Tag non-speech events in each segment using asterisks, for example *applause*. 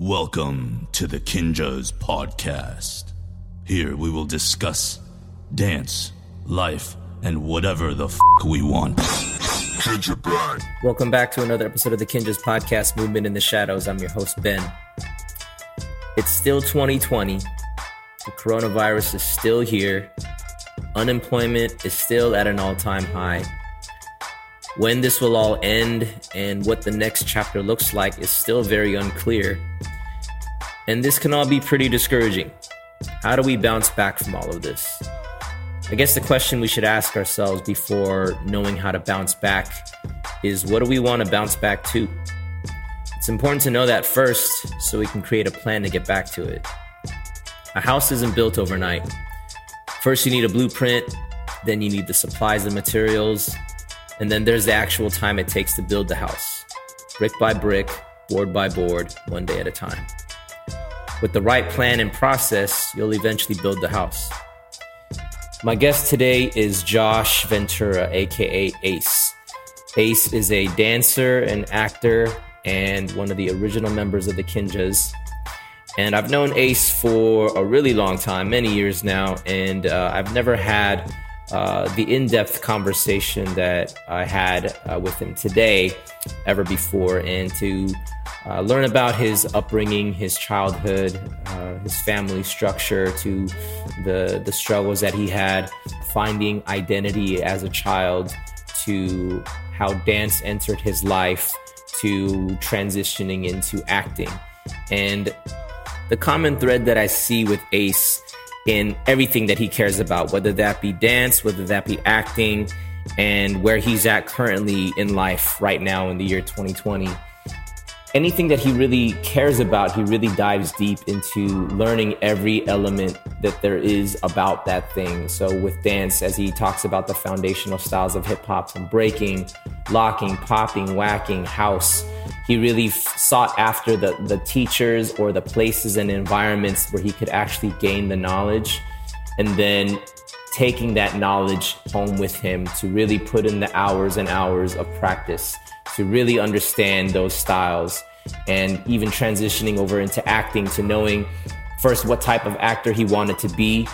Welcome to the Kinjaz Podcast. Here we will discuss dance, life, and whatever the f we want. Kinja Bang. Welcome back to another episode of the Kinjaz Podcast Movement in the Shadows. I'm your host, Ben. It's still 2020. The coronavirus is still here. Unemployment is still at an all time high. When this will all end and what the next chapter looks like is still very unclear. And this can all be pretty discouraging. How do we bounce back from all of this? I guess the question we should ask ourselves before knowing how to bounce back is what do we want to bounce back to? It's important to know that first so we can create a plan to get back to it. A house isn't built overnight. First, you need a blueprint, then, you need the supplies and materials, and then there's the actual time it takes to build the house, brick by brick, board by board, one day at a time. With the right plan and process, you'll eventually build the house. My guest today is Josh Ventura, aka Ace. Ace is a dancer and actor and one of the original members of the Kinjaz. And I've known Ace for a really long time, many years now, and uh, I've never had uh, the in depth conversation that I had uh, with him today ever before, and to uh, learn about his upbringing, his childhood, uh, his family structure, to the, the struggles that he had finding identity as a child, to how dance entered his life, to transitioning into acting. And the common thread that I see with Ace in everything that he cares about, whether that be dance, whether that be acting, and where he's at currently in life right now in the year 2020. Anything that he really cares about, he really dives deep into learning every element that there is about that thing. So, with dance, as he talks about the foundational styles of hip hop from breaking, locking, popping, whacking, house, he really f- sought after the, the teachers or the places and environments where he could actually gain the knowledge and then taking that knowledge home with him to really put in the hours and hours of practice to really understand those styles and even transitioning over into acting to knowing first what type of actor he wanted to be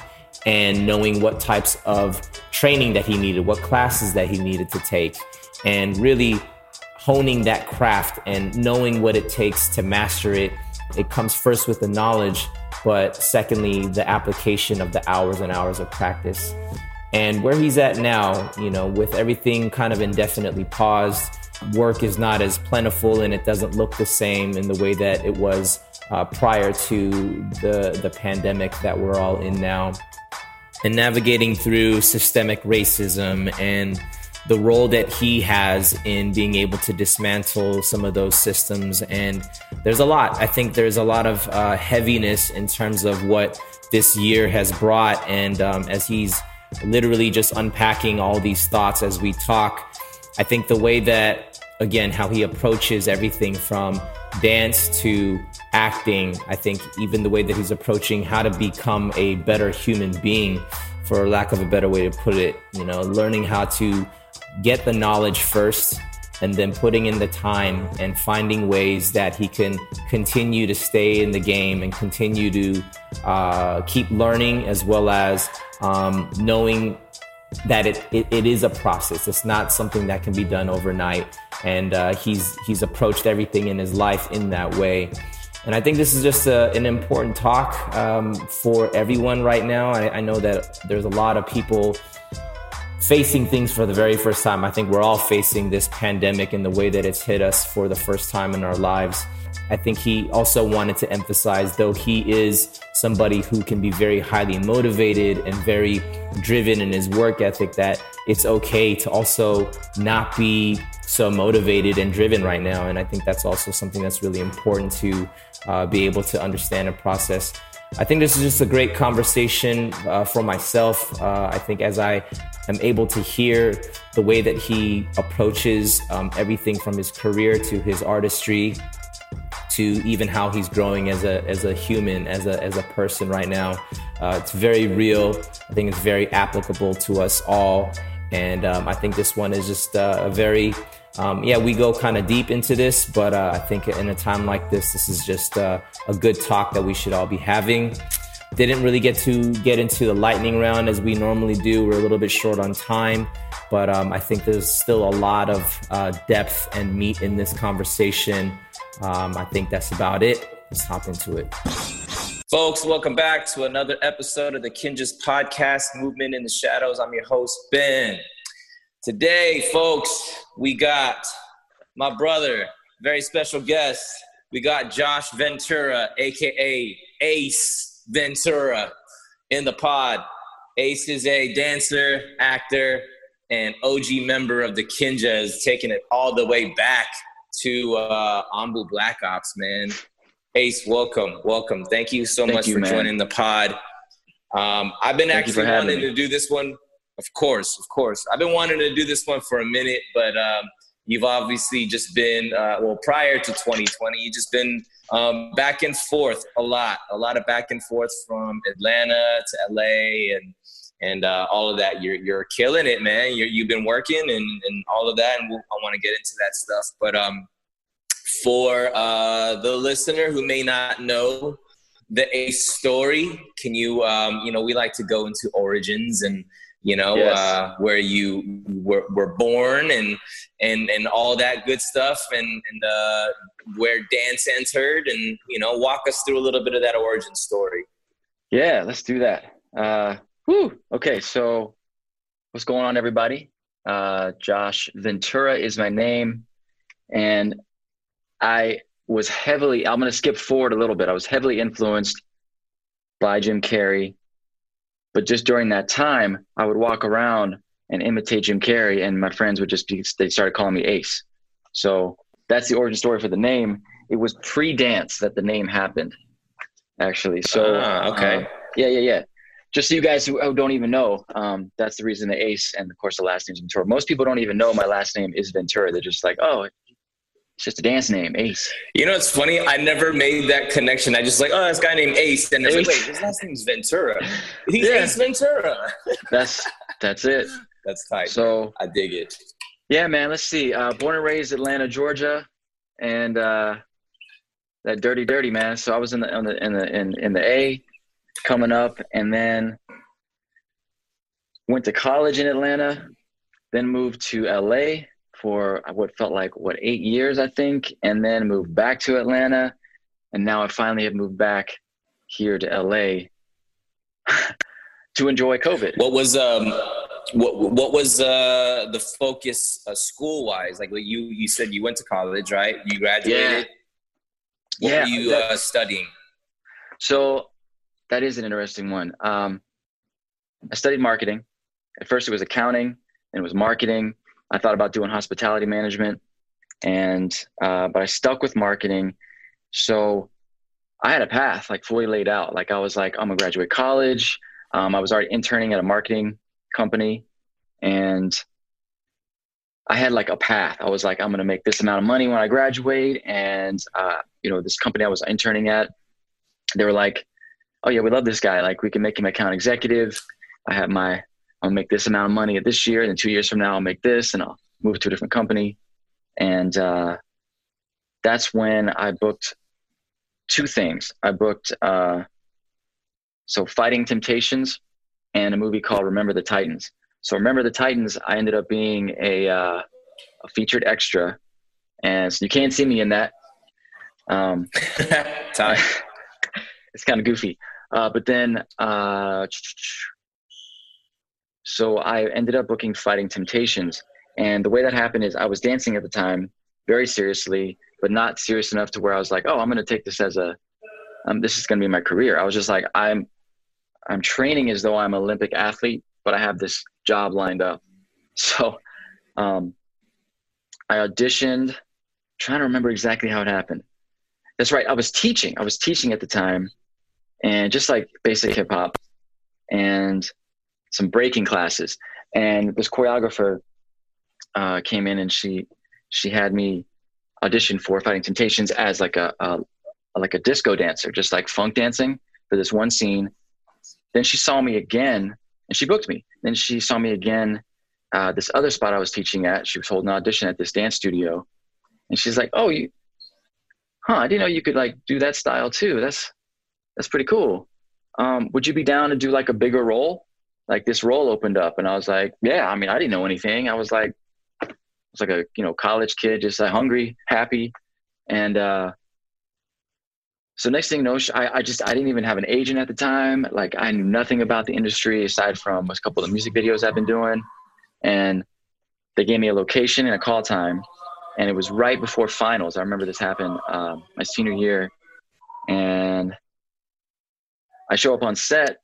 and knowing what types of training that he needed, what classes that he needed to take, and really honing that craft and knowing what it takes to master it. It comes first with the knowledge, but secondly, the application of the hours and hours of practice. And where he's at now, you know, with everything kind of indefinitely paused, work is not as plentiful and it doesn't look the same in the way that it was uh, prior to the, the pandemic that we're all in now. And navigating through systemic racism and the role that he has in being able to dismantle some of those systems. And there's a lot. I think there's a lot of uh, heaviness in terms of what this year has brought. And um, as he's literally just unpacking all these thoughts as we talk, I think the way that, again, how he approaches everything from dance to acting, I think even the way that he's approaching how to become a better human being, for lack of a better way to put it, you know, learning how to get the knowledge first and then putting in the time and finding ways that he can continue to stay in the game and continue to uh, keep learning as well as um, knowing that it, it, it is a process. It's not something that can be done overnight. And uh, he's, he's approached everything in his life in that way. And I think this is just a, an important talk um, for everyone right now. I, I know that there's a lot of people facing things for the very first time. I think we're all facing this pandemic in the way that it's hit us for the first time in our lives. I think he also wanted to emphasize, though he is somebody who can be very highly motivated and very driven in his work ethic, that it's okay to also not be so motivated and driven right now. And I think that's also something that's really important to uh, be able to understand and process. I think this is just a great conversation uh, for myself. Uh, I think as I am able to hear the way that he approaches um, everything from his career to his artistry to even how he's growing as a as a human, as a as a person right now. Uh, it's very real. I think it's very applicable to us all, and um, I think this one is just uh, a very um, yeah, we go kind of deep into this, but uh, I think in a time like this, this is just uh, a good talk that we should all be having. Didn't really get to get into the lightning round as we normally do. We're a little bit short on time, but um, I think there's still a lot of uh, depth and meat in this conversation. Um, I think that's about it. Let's hop into it. Folks, welcome back to another episode of the Kinjaz Podcast Movement in the Shadows. I'm your host, Ben. Today, folks, we got my brother, very special guest. We got Josh Ventura, aka Ace Ventura, in the pod. Ace is a dancer, actor, and OG member of the Kinjaz, taking it all the way back to uh, Anbu Black Ops, man. Ace, welcome, welcome. Thank you so Thank much you, for man. joining the pod. Um, I've been Thank actually wanting to do this one. Of course, of course. I've been wanting to do this one for a minute, but um, you've obviously just been uh, well prior to 2020. You've just been um, back and forth a lot, a lot of back and forth from Atlanta to LA and and uh, all of that. You're you're killing it, man. you have been working and, and all of that, and we'll, I want to get into that stuff. But um, for uh, the listener who may not know the Ace story, can you, um, you know, we like to go into origins and, you know, yes. uh, where you were, were, born and, and, and all that good stuff and, and uh, where dance entered and, you know, walk us through a little bit of that origin story. Yeah, let's do that. Uh, whew. Okay, so what's going on, everybody? Uh, Josh Ventura is my name. And I was heavily, I'm going to skip forward a little bit. I was heavily influenced by Jim Carrey. But just during that time, I would walk around and imitate Jim Carrey, and my friends would just be, they started calling me Ace. So that's the origin story for the name. It was pre dance that the name happened, actually. So, ah, okay. Uh, yeah, yeah, yeah. Just so you guys who don't even know, um, that's the reason the Ace and of course the last name is Ventura. Most people don't even know my last name is Ventura. They're just like, oh, it's just a dance name, Ace. You know, it's funny. I never made that connection. I just like, oh, this guy named Ace, and like, wait, his last name's Ventura. *laughs* He's yeah. Ace Ventura. that's that's it. That's tight. So I dig it. Yeah, man. Let's see. Uh, born and raised Atlanta, Georgia, and uh, that dirty, dirty man. So I was in the in the in the in, in the A, coming up, and then went to college in Atlanta, then moved to LA for what felt like what eight years, I think, and then moved back to Atlanta, and now I finally have moved back here to LA *laughs* to enjoy COVID. What was um what what was uh the focus uh, school wise? Like you you said you went to college, right? You graduated. Yeah. What yeah, were you uh, studying? So that is an interesting one. Um, I studied marketing. At first, it was accounting, and it was marketing, I thought about doing hospitality management, and uh, but I stuck with marketing. So I had a path like fully laid out. Like I was like, I'm gonna graduate college. Um, I was already interning at a marketing company, and I had like a path. I was like, I'm gonna make this amount of money when I graduate, and uh, you know, this company I was interning at, they were like, oh yeah, we love this guy. Like we can make him account executive. I have my I'll make this amount of money at this year, and then two years from now I'll make this, and I'll move to a different company. And uh, that's when I booked two things. I booked uh, so Fighting Temptations and a movie called Remember the Titans. So Remember the Titans, I ended up being a, uh, a featured extra, and so you can't see me in that. Um, *laughs* *laughs* it's kind of goofy, uh, but then uh, so I ended up booking Fighting Temptations. And the way that happened is I was dancing at the time very seriously, but not serious enough to where I was like, oh, I'm going to take this as a, um, this is going to be my career. I was just like, I'm, I'm training as though I'm an Olympic athlete, but I have this job lined up. *laughs* So, um, I auditioned, trying to remember exactly how it happened. That's right. I was teaching. I was teaching at the time, and just like basic hip hop, and some breaking classes. And this choreographer uh, came in and she she had me audition for Fighting Temptations as like a, a like a disco dancer, just like funk dancing for this one scene. Then she saw me again and she booked me. Then she saw me again uh, this other spot I was teaching at, she was holding an audition at this dance studio, and she's like, "Oh, you, huh? I didn't know you could like do that style too. That's that's pretty cool. Um, would you be down to do like a bigger role? Like this role opened up, and I was like, yeah. I mean, I didn't know anything. I was like, I was like a you know college kid, just like hungry, happy, and uh, so next thing you know, I, I just I didn't even have an agent at the time. Like I knew nothing about the industry aside from a couple of the music videos I've been doing and they gave me a location and a call time and it was right before finals i remember this happened um, my senior year and i show up on set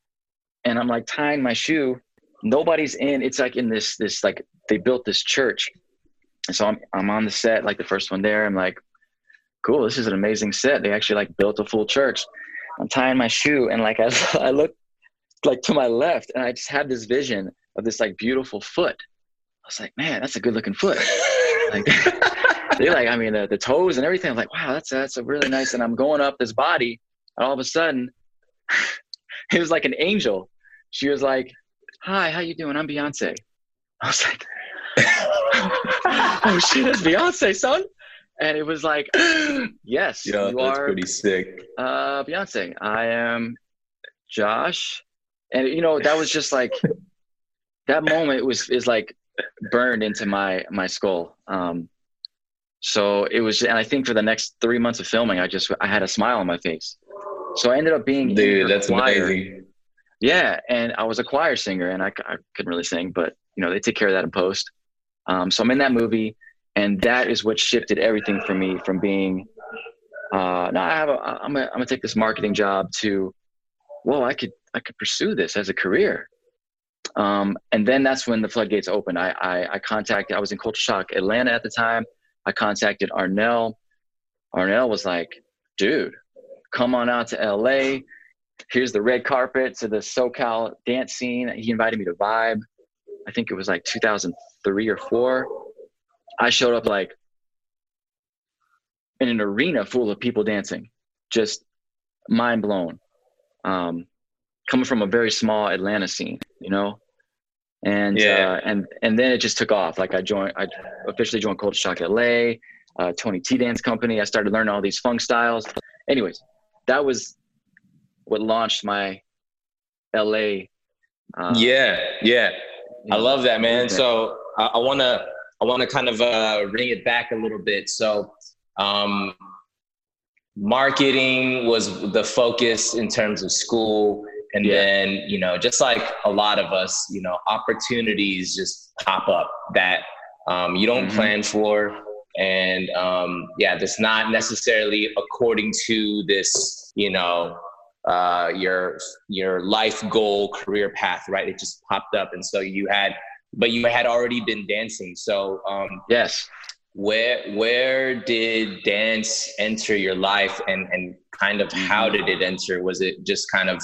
and i'm like tying my shoe. Nobody's in. It's like in this this like they built this church. And so i'm, I'm on the set like the first one there. I'm like cool this is an amazing set. They actually like built a full church. I'm tying my shoe and like *laughs* i, I look like to my left and i just had this vision of this like beautiful foot. I was like, man, that's a good looking foot. *laughs* like, they like, I mean, the, the toes and everything. I'm like, wow, that's that's a really nice. And I'm going up this body, and all of a sudden, *laughs* it was like an angel. She was like, "Hi, how you doing? I'm Beyonce." I was like, "Oh shit, that's Beyonce, son!" And it was like, *gasps* "Yes, yeah, you that's are, pretty sick." Uh, Beyonce, I am Josh, and you know that was just like that moment was is like burned into my my skull. Um, so it was, and I think for the next three months of filming, I just I had a smile on my face. So I ended up being dude. That's choir. amazing. Yeah, and I was a choir singer, and I, I couldn't really sing, but you know they take care of that in post. Um, so I'm in that movie, and that is what shifted everything for me from being. Uh, now I have a, I'm gonna, I'm gonna take this marketing job to, whoa, I could I could pursue this as a career. Um, and then that's when the floodgates opened. I, I, I contacted, I was in Culture Shock Atlanta at the time. I contacted Arnell. Arnell was like, dude, come on out to LA. Here's the red carpet to the SoCal dance scene. He invited me to Vibe. I think it was like 2003 or four. I showed up like in an arena full of people dancing, just mind blown. Um, coming from a very small Atlanta scene, you know, and yeah. uh, and and then it just took off. Like I joined, I officially joined Culture Shock LA, uh, Tony T Dance Company. I started learning all these funk styles. Anyways, that was what launched my LA. Uh, yeah, yeah, I love that, man. So I, I wanna I wanna kind of uh, bring it back a little bit. So. Um, marketing was the focus in terms of school and yeah. then, you know, just like a lot of us, you know, opportunities just pop up that um, you don't mm-hmm. plan for. And um, yeah, that's not necessarily according to this, you know, uh, your your life goal, career path, right? It just popped up, and so you had, but you had already been dancing. So um, yes, where where did dance enter your life, and and kind of how did it enter? Was it just kind of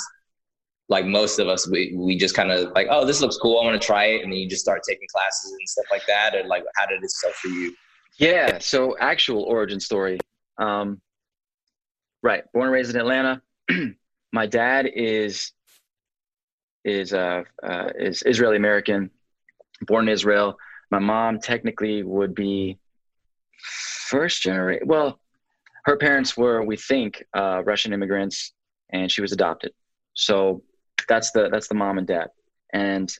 like most of us, we, we just kind of like, oh, this looks cool. I want to try it. And then you just start taking classes and stuff like that. Or like, how did it start for you? Yeah. So actual origin story. Um, right. Born and raised in Atlanta. *clears throat* My dad is, is, uh, uh, is Israeli American, born in Israel. My mom technically would be first generation. Well, her parents were, we think, uh, Russian immigrants, and she was adopted. So that's the that's the mom and dad and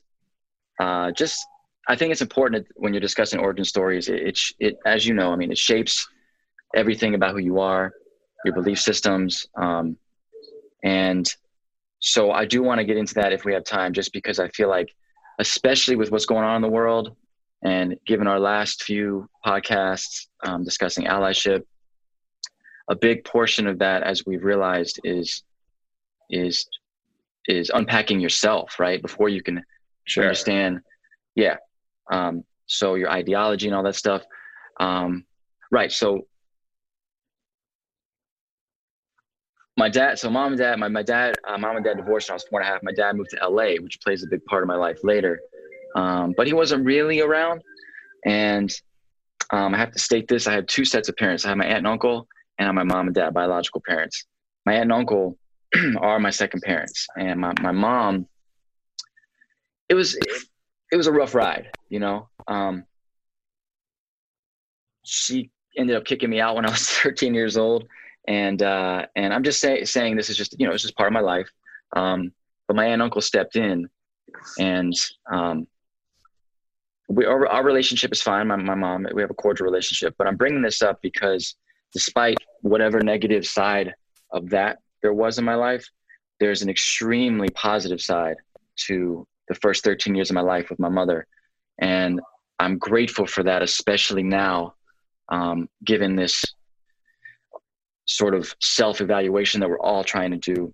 uh, just i think it's important when you're discussing origin stories it, it, it as you know i mean it shapes everything about who you are your belief systems um, and so i do want to get into that if we have time just because i feel like especially with what's going on in the world and given our last few podcasts um, discussing allyship a big portion of that as we've realized is is is unpacking yourself right before you can sure. understand yeah um, so your ideology and all that stuff um, right so my dad so mom and dad my, my dad uh, mom and dad divorced when i was four and a half. My dad moved to la which plays a big part of my life later. Um, but he wasn't really around. And um, i have to state this i had two sets of parents. I have my aunt and uncle and my mom and dad biological parents. My aunt and uncle *clears throat* are my second parents. And my, my mom, it was, it was a rough ride, you know. Um, she ended up kicking me out when I was *laughs* 13 years old, and uh, and I'm just say, saying this is just you know it's just part of my life. Um, but my aunt and uncle stepped in, and um, we our, our relationship is fine. My my mom, we have a cordial relationship. But I'm bringing this up because despite whatever negative side of that there was in my life, there's an extremely positive side to the first 13 years of my life with my mother. And I'm grateful for that, especially now, um, given this sort of self evaluation that we're all trying to do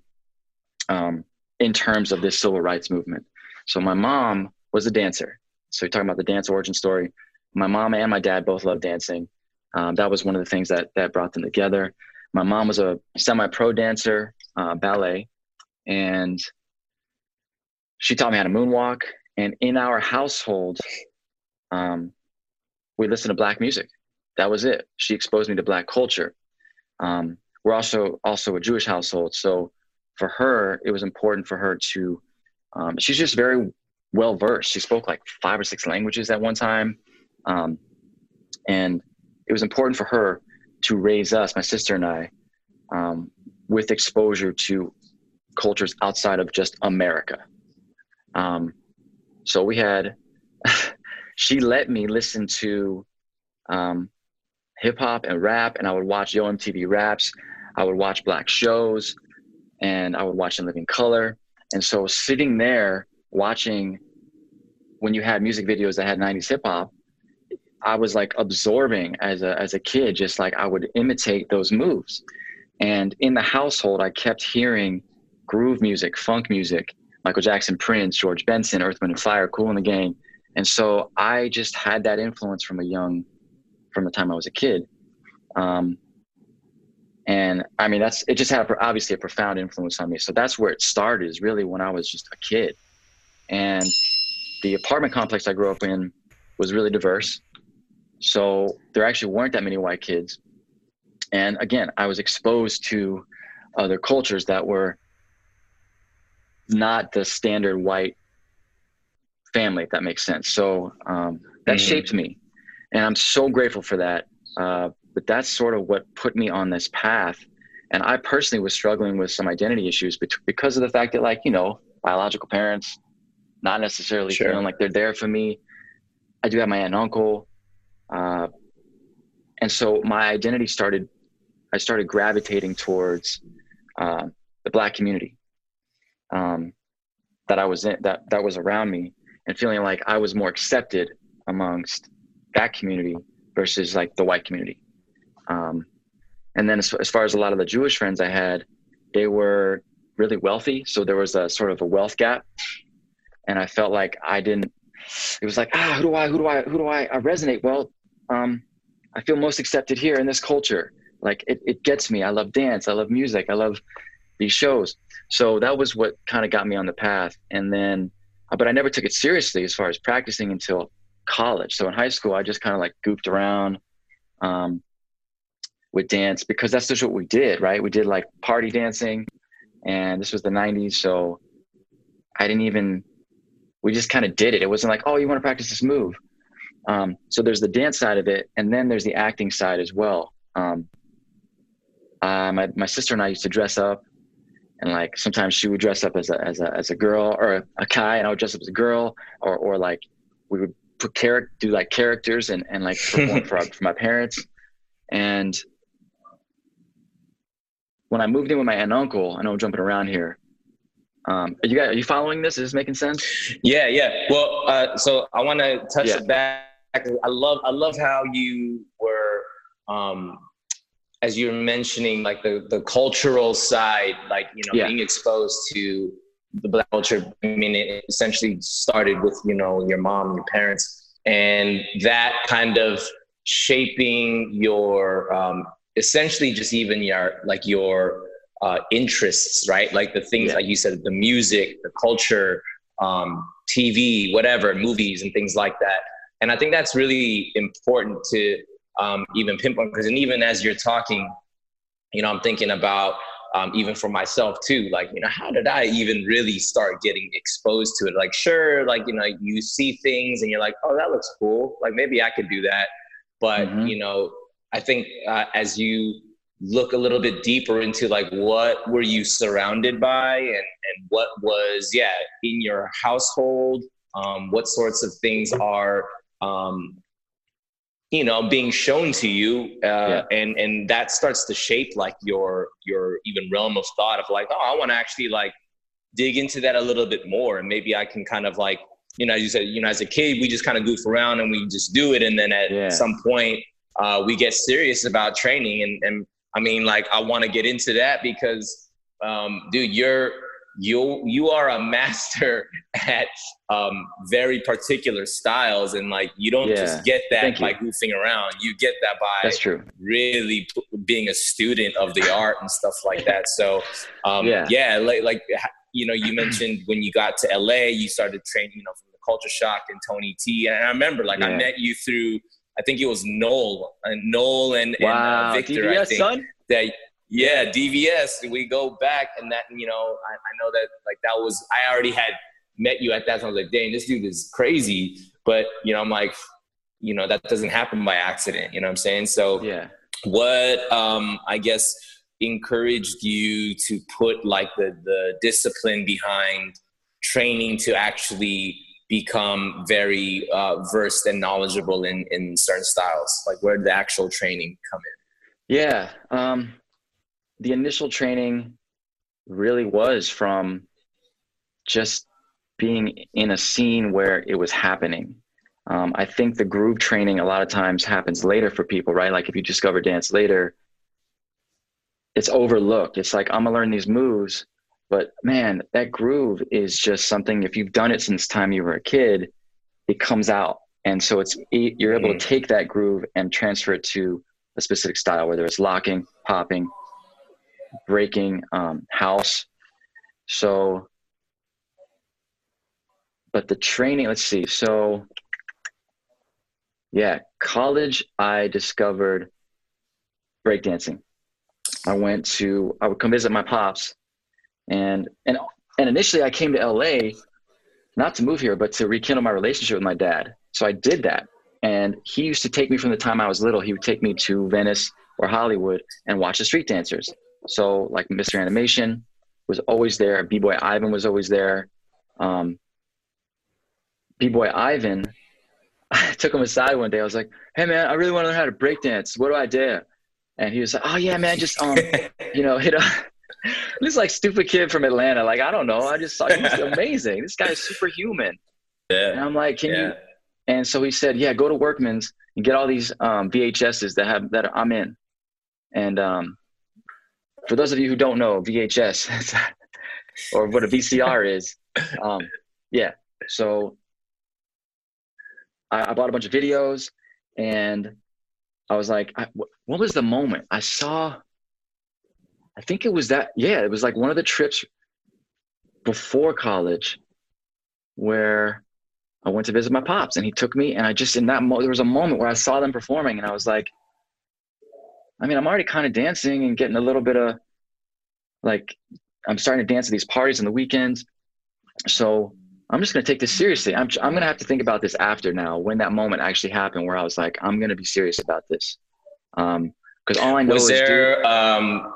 um, in terms of this civil rights movement. So, my mom was a dancer. So, you're talking about the dance origin story. My mom and my dad both love dancing. Um, that was one of the things that, that brought them together. My mom was a semi pro dancer, uh, ballet, and she taught me how to moonwalk. And in our household, um, we listened to black music. That was it. She exposed me to black culture. Um, we're also also a Jewish household, so for her, it was important for her to. Um, she's just very well versed. She spoke like five or six languages at one time, um, and it was important for her to raise us, my sister and I, um, with exposure to cultures outside of just America. Um, so we had, *laughs* she let me listen to um, hip hop and rap, and I would watch Yo MTV Raps. I would watch black shows, and I would watch In Living Color. And so sitting there watching when you had music videos that had 90s hip hop, I was like absorbing as a as a kid, just like I would imitate those moves. And in the household, I kept hearing groove music, funk music, Michael Jackson, Prince, George Benson, Earth, Wind and Fire, Kool and the Gang. And so I just had that influence from a young, from the time I was a kid. Um, and I mean, that's, it just had a, obviously a profound influence on me. So that's where it started is really when I was just a kid. And the apartment complex I grew up in was really diverse. So there actually weren't that many white kids. And again, I was exposed to other cultures that were not the standard white family, if that makes sense. So um, that mm-hmm. shaped me, and I'm so grateful for that. Uh, but that's sort of what put me on this path. And I personally was struggling with some identity issues because of the fact that, like, you know, biological parents not necessarily sure. feeling like they're there for me. I do have my aunt and uncle, uh, and so my identity started. I started gravitating towards uh, the black community um, that I was in, that that was around me, and feeling like I was more accepted amongst that community versus like the white community. Um, and then as, as far as a lot of the Jewish friends I had, they were really wealthy, so there was a sort of a wealth gap, and I felt like I didn't. It was like ah, who do I, who do I, who do I, I resonate? Well, um, I feel most accepted here in this culture. Like it, it gets me. I love dance. I love music. I love these shows. So that was what kind of got me on the path. And then, uh, but I never took it seriously as far as practicing until college. So in high school, I just kind of like goofed around um, with dance because that's just what we did, right? We did like party dancing, and this was the 90s. So I didn't even, we just kind of did it. It wasn't like, oh, you want to practice this move. Um, so there's the dance side of it, and then there's the acting side as well. Um, uh, my, my sister and I used to dress up and like sometimes she would dress up as a as a as a girl or a, a guy, and I would dress up as a girl, or or like we would do like characters and and like perform *laughs* for, for my parents, and when I moved in with my aunt and uncle, I know I'm jumping around here. Um, are you guys are you following this? Is this making sense? Yeah, yeah. Well, uh, so I want to touch yeah. it back. I love I love how you were um, as you're mentioning, like the, the cultural side, like, you know, yeah. being exposed to the black culture. I mean, it essentially started with, you know, your mom, your parents, and that kind of shaping your, um, essentially just even your, like your uh, interests, right? Like the things, yeah. like you said, the music, the culture, um, TV, whatever, movies and things like that. And I think that's really important to um, even pinpoint because and even as you're talking you know i'm thinking about um, even for myself too. Like, you know, how did I even really start getting exposed to it? Like, sure, like, you know, you see things and you're like, oh, that looks cool. Like, maybe I could do that. But, mm-hmm. you know, I think uh, as you look a little bit deeper into like what were you surrounded by and, and what was, yeah, in your household, um, what sorts of things are um, you know being shown to you uh, yeah. and and that starts to shape like your your even realm of thought of like oh i want to actually like dig into that a little bit more and maybe i can kind of like you know as you said you know as a kid we just kind of goof around and we just do it and then at yeah. some point uh, we get serious about training and and i mean like i want to get into that because um, dude you're you you are a master *laughs* at um, very particular styles and like you don't yeah. just get that by goofing around you get that by that's true really being a student of the art and stuff like *laughs* that so um, yeah yeah like, like you know you mentioned when you got to la you started training you know from the culture shock and tony t and i remember like yeah. i met you through i think it was noel and noel and, wow. and uh, victor DVS, i think son? that yeah, DVS. We go back, and that you know, I, I, know that like that was I already had met you at that time. I was like, dang, this dude is crazy. But you know, I'm like, you know, that doesn't happen by accident. You know what I'm saying? So yeah, what um, I guess encouraged you to put like the the discipline behind training to actually become very uh, versed and knowledgeable in in certain styles? Like, where did the actual training come in? Yeah. Um, the initial training really was from just being in a scene where it was happening. Um, I think the groove training a lot of times happens later for people, right? Like if you discover dance later, it's overlooked. It's like, I'm gonna learn these moves, but man, that groove is just something, if you've done it since time you were a kid, it comes out. And so it's, you're able to mm-hmm. take that groove and transfer it to a specific style, whether it's locking, popping, breaking um, house. So, but the training, let's see. So, yeah, college, I discovered breakdancing. I went to, I would come visit my pops, and and and initially I came to LA, not to move here, but to rekindle my relationship with my dad. So I did that, and he used to take me from the time I was little. He would take me to Venice or Hollywood and watch the street dancers. So like Mr. Animation was always there. B-Boy Ivan was always there. Um, B-Boy Ivan, *laughs* I took him aside one day. I was like, hey man, I really want to learn how to break dance. What do I do? And he was like, oh yeah, man, just, um, *laughs* you know, hit a, *laughs* this like stupid kid from Atlanta. Like, I don't know. I just thought he was amazing. This guy is superhuman. Yeah. And I'm like, can yeah. you? And so he said, yeah, go to Workman's and get all these um, VHSs that have that I'm in. And um, for those of you who don't know VHS *laughs* or what a VCR is, um, yeah. So I, I, bought a bunch of videos, and I was like, I, what was the moment I saw? I think it was that. Yeah, it was like one of the trips before college where I went to visit my pops, and he took me, and I just in that mo- there was a moment where I saw them performing, and I was like I mean, I'm already kind of dancing and getting a little bit of like, I'm starting to dance at these parties on the weekends. So I'm just going to take this seriously. I'm, I'm going to have to think about this after now when that moment actually happened where I was like, I'm going to be serious about this. Um, cause all I know was is there, dude, um,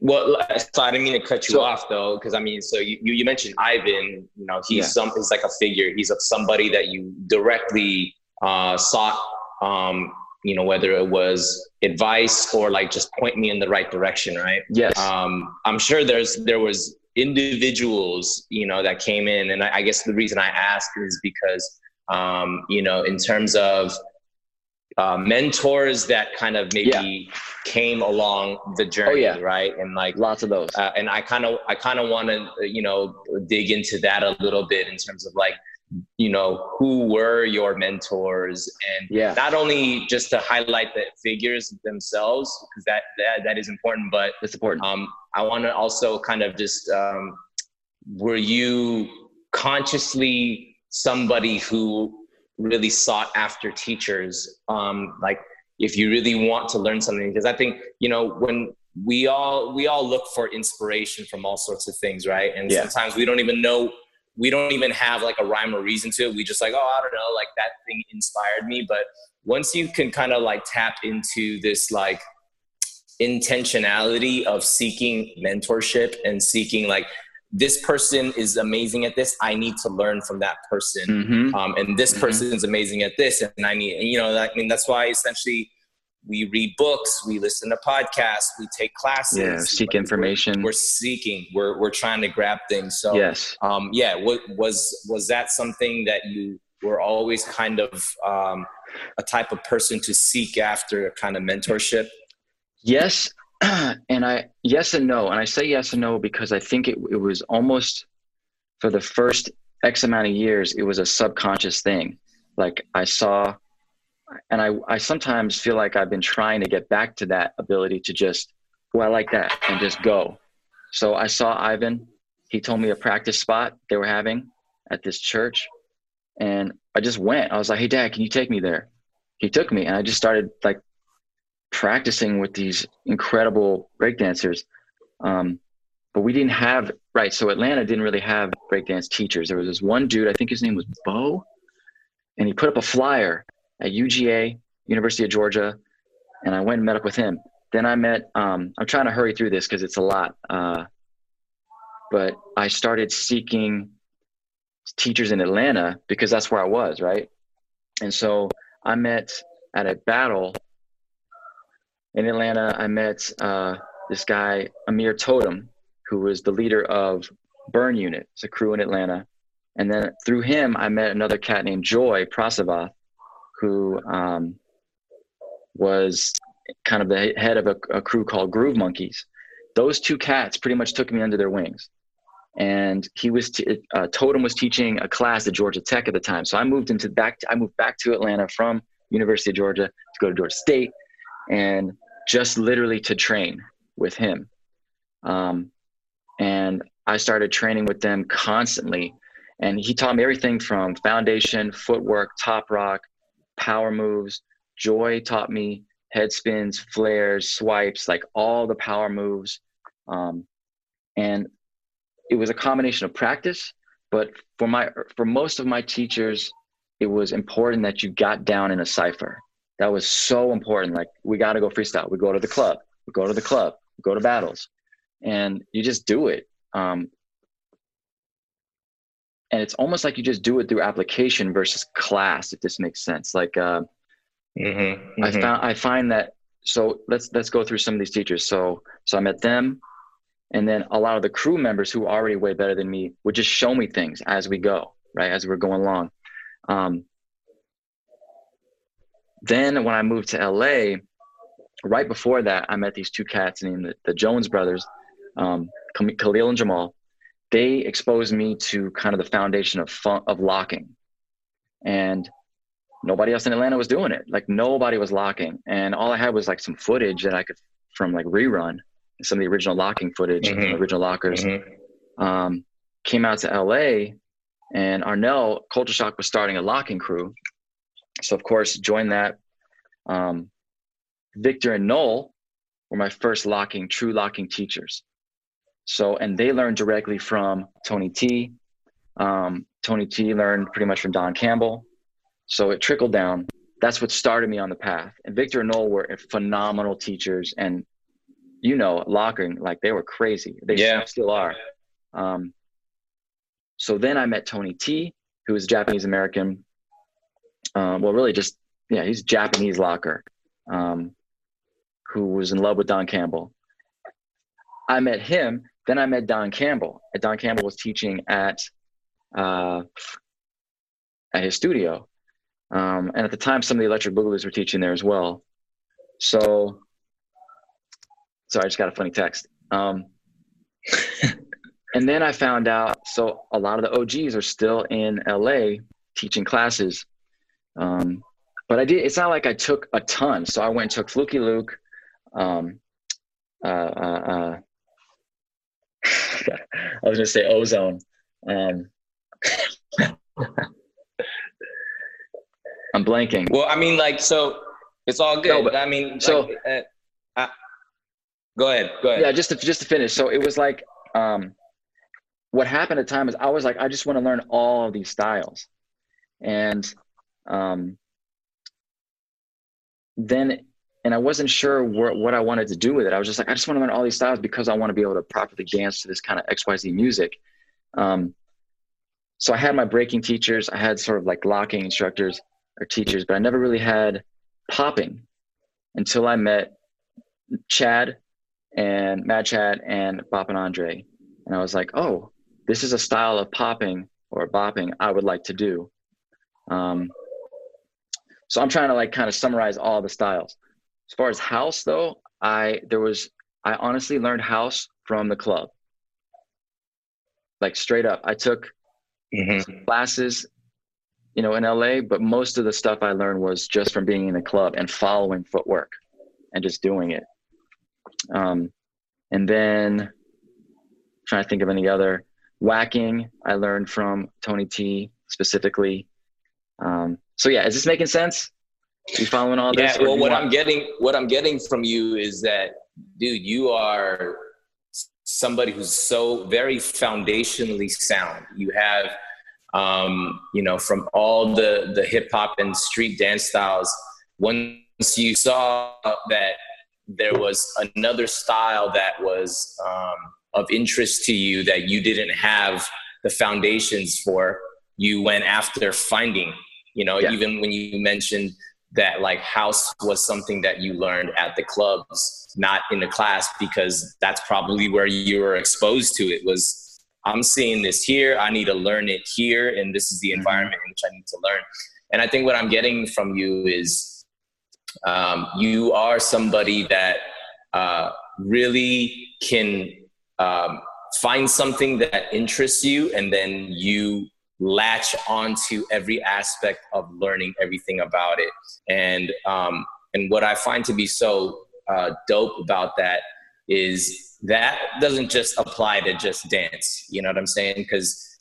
well, so I didn't mean to cut you so, off though, because I mean, so you, you mentioned Ivan. You know, he's yeah. some. He's like a figure. He's a, somebody that you directly uh, sought um, you know whether it was advice or like just point me in the right direction right yes um, i'm sure there's there was individuals you know that came in and i, I guess the reason i ask is because um, you know in terms of uh, mentors that kind of maybe yeah. came along the journey, oh, yeah. right? And like lots of those. Uh, and I kind of, I kind of want to, you know, dig into that a little bit in terms of like, you know who were your mentors and yeah. not only just to highlight the figures themselves because that, that that is important but it's important um, i want to also kind of just um, were you consciously somebody who really sought after teachers um, like if you really want to learn something because i think you know when we all we all look for inspiration from all sorts of things, right? And Yeah. sometimes we don't even know we don't even have like a rhyme or reason to it. We just like, oh, I don't know, like that thing inspired me. But once you can kind of like tap into this like intentionality of seeking mentorship and seeking like this person is amazing at this. I need to learn from that person. Mhm. Um, and this Mhm. person is amazing at this. And I need, you know, I mean, that's why essentially we read books, we listen to podcasts, we take classes. Yeah, seek Like, we're- information. We're, seeking, we're, we're trying to grab things. So, yes. um, yeah, what was, was that something that you were always kind of um, a type of person to seek after kind of mentorship? Yes, *clears throat* and I yes and no, and I say yes and no because I think it it was almost for the first X amount of years it was a subconscious thing. Like I saw, and I I sometimes feel like I've been trying to get back to that ability to just, oh I like that and just go. So I saw Ivan. He told me a practice spot they were having at this church, and I just went. I was like, hey Dad, can you take me there? He took me, and I just started like practicing with these incredible breakdancers. Um, but we didn't have right. So Atlanta didn't really have breakdance teachers. There was this one dude, I think his name was Bo, and he put up a flyer at UGA, University of Georgia, and I went and met up with him. Then I met. Um, I'm trying to hurry through this because it's a lot. Uh, but I started seeking teachers in Atlanta because that's where I was, right? And so I met at a battle in Atlanta, I met uh, this guy, Amir Totem, who was the leader of Burn Unit. It's a crew in Atlanta. And then through him, I met another cat named Joy Prasavath, who um, was kind of the head of a, a crew called Groove Monkeys. Those two cats pretty much took me under their wings. And he was t- uh, Totem was teaching a class at Georgia Tech at the time. So I moved into back. I moved back to Atlanta from University of Georgia to go to Georgia State, and just literally to train with him. Um, and I started training with them constantly. And he taught me everything from foundation, footwork, top rock, power moves. Joy taught me head spins, flares, swipes, like all the power moves. Um, and it was a combination of practice, but for my for most of my teachers, it was important that you got down in a cipher that was so important. Like we got to go freestyle. We go to the club. We go to the club. We go to battles, and you just do it. Um, and it's almost like you just do it through application versus class, if this makes sense. Like uh, Mm-hmm, I found, I find that. So let's let's go through some of these teachers. So so I met them, and then a lot of the crew members who are already way better than me would just show me things as we go, right? As we're going along. Um, then when I moved to LA, right before that, I met these two cats named the, the Jones brothers, um, Khalil and Jamal. They exposed me to kind of the foundation of fun, of locking, and nobody else in Atlanta was doing it. Like nobody was locking, and all I had was like some footage that I could from like rerun some of the original locking footage, Mhm. original lockers Mhm. um, came out to LA, and Arnell Culture Shock was starting a locking crew. So of course, joined that. Um, Victor and Noel were my first locking, true locking teachers. So, and they learned directly from Tony T. Um, Tony T learned pretty much from Don Campbell. So it trickled down. That's what started me on the path. And Victor and Noel were phenomenal teachers, and you know, locking like they were crazy. They Yeah. still are. Um, so then I met Tony T, who is Japanese American. Um, well, really just, yeah, he's Japanese locker, um, who was in love with Don Campbell. I met him. Then I met Don Campbell. Don Campbell was teaching at, uh, at his studio. Um, and at the time, some of the Electric Boogaloos were teaching there as well. So, sorry, I just got a funny text. Um, *laughs* and then I found out, so a lot of the OGs are still in LA teaching classes. Um, but I did, it's not like I took a ton. So I went and took Flukey Luke. Um, uh, uh, uh, I was going to say Ozone. Um, *laughs* I'm blanking. Well, I mean, like, so it's all good. No, but- I mean, so- like, uh, I, Go ahead. Go ahead. Yeah, just to just to finish. So it was like um, what happened at the time is I was like, I just want to learn all of these styles, and um, then and I wasn't sure what, what I wanted to do with it. I was just like, I just want to learn all these styles because I want to be able to properly dance to this kind of XYZ music. Um, so I had my breaking teachers, I had sort of like locking instructors or teachers, but I never really had popping until I met Chad and Mad Chad and Bop and Andre. And I was like, oh, this is a style of popping or bopping I would like to do. Um, so I'm trying to like kind of summarize all the styles. As far as house though, I there was I honestly learned house from the club. Like straight up. I took mm-hmm. classes, you know, in LA, but most of the stuff I learned was just from being in the club and following footwork and just doing it. Um, and then trying to think of any other whacking I learned from Tony T specifically. Um, so yeah, is this making sense? You following all this? Yeah. Well, what want- I'm getting, what I'm getting from you is that, dude, you are somebody who's so very foundationally sound. You have, um, you know, from all the the hip hop and street dance styles. Once you saw that there was another style that was um, of interest to you that you didn't have the foundations for, you went after finding. You know, yeah. even when you mentioned that like house was something that you learned at the clubs not in the class because that's probably where you were exposed to it was i'm seeing this here i need to learn it here and this is the mm-hmm. environment in which i need to learn and i think what i'm getting from you is um, you are somebody that uh, really can um, find something that interests you and then you latch onto every aspect of learning everything about it. And um, and what I find to be so uh, dope about that is that doesn't just apply to just dance. You know what I'm saying? Because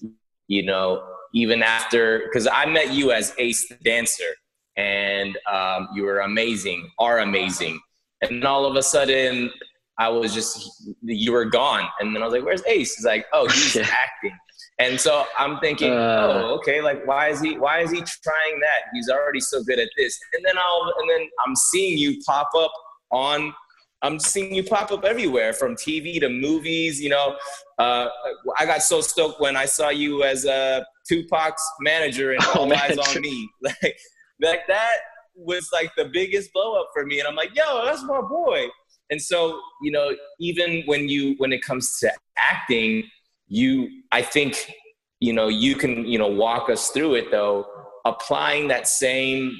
you know even after because I met you as Ace the dancer and um, you were amazing, are amazing, and all of a sudden I was just you were gone, and then I was like, "Where's Ace?" He's like, "Oh, he's *laughs* acting." And so I'm thinking, uh, oh, okay, like why is he why is he trying that? He's already so good at this. And then I'll and then I'm seeing you pop up on I'm seeing you pop up everywhere from TV to movies. You know, uh, I got so stoked when I saw you as a Tupac's manager in *laughs* oh, All Eyez on Me. *laughs* Like, like that was like the biggest blow up for me. And I'm like, yo, that's my boy. And so, you know, even when you when it comes to acting, you i think you know you can you know walk us through it though applying that same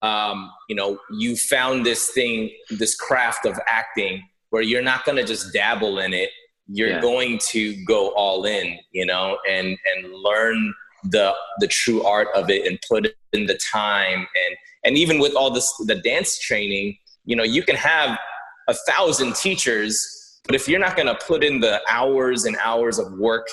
um, you know you found this thing this craft of acting where you're not going to just dabble in it you're yeah. going to go all in you know and and learn the the true art of it and put in the time and and even with all this the dance training you know you can have a thousand teachers but if you're not going to put in the hours and hours of work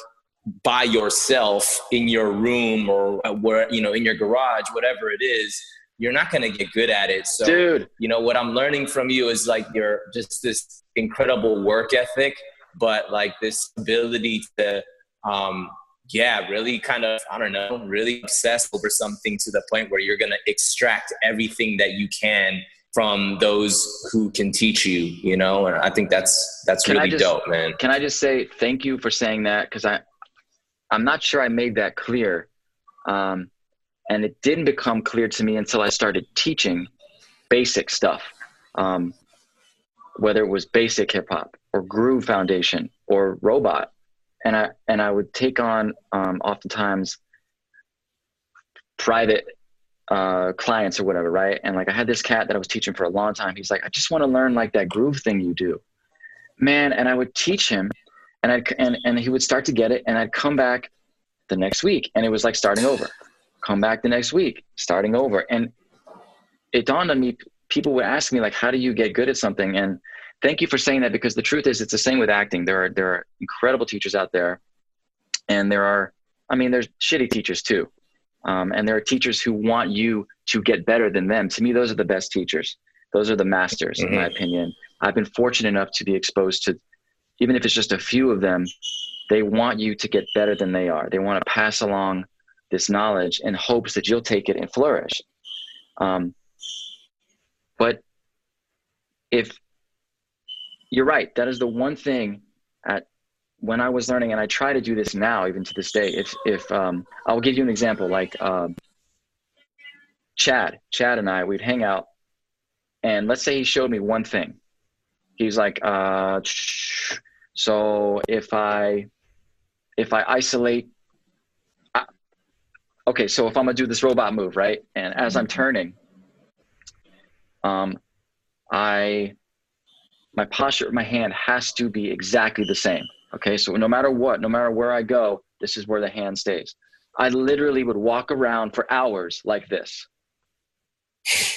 by yourself in your room or where, you know, in your garage, whatever it is, you're not going to get good at it. So, Dude. you know, what I'm learning from you is like you're just this incredible work ethic, but like this ability to, um, yeah, really kind of, I don't know, really obsess over something to the point where you're going to extract everything that you can from those who can teach you you know? And i think that's that's can really just, dope man. can i just say thank you for saying that? Because i i'm not sure i made that clear um, and it didn't become clear to me until i started teaching basic stuff um, whether it was basic hip hop or groove foundation or robot. And i and i would take on um, oftentimes private uh, clients or whatever, right? And like I had this cat that I was teaching for a long time. He's like, I just want to learn like that groove thing you do, man. And I would teach him, and I and and he would start to get it, and I'd come back the next week, and it was like starting over. Come back the next week, starting over, and it dawned on me. People would ask me like, "How do you get good at something?" And thank you for saying that because the truth is, it's the same with acting. There are there are incredible teachers out there, and there are, I mean, there's shitty teachers too um, and there are teachers who want you to get better than them. To me, those are the best teachers. Those are the masters, mm-hmm. in my mm-hmm. opinion. I've been fortunate enough to be exposed to, even if it's just a few of them, they want you to get better than they are. They want to pass along this knowledge in hopes that you'll take it and flourish. Um, but if you're right, that is the one thing at when I was learning, and I try to do this now, even to this day. If if um, I'll give you an example, like um, Chad, Chad and I, we'd hang out, and let's say he showed me one thing. He's like, uh, so if I if I isolate, I, okay, so if I'm gonna do this robot move, right, and as I'm turning, um, I my posture, my hand has to be exactly the same. Okay, so no matter what, no matter where I go, this is where the hand stays. I literally would walk around for hours like this.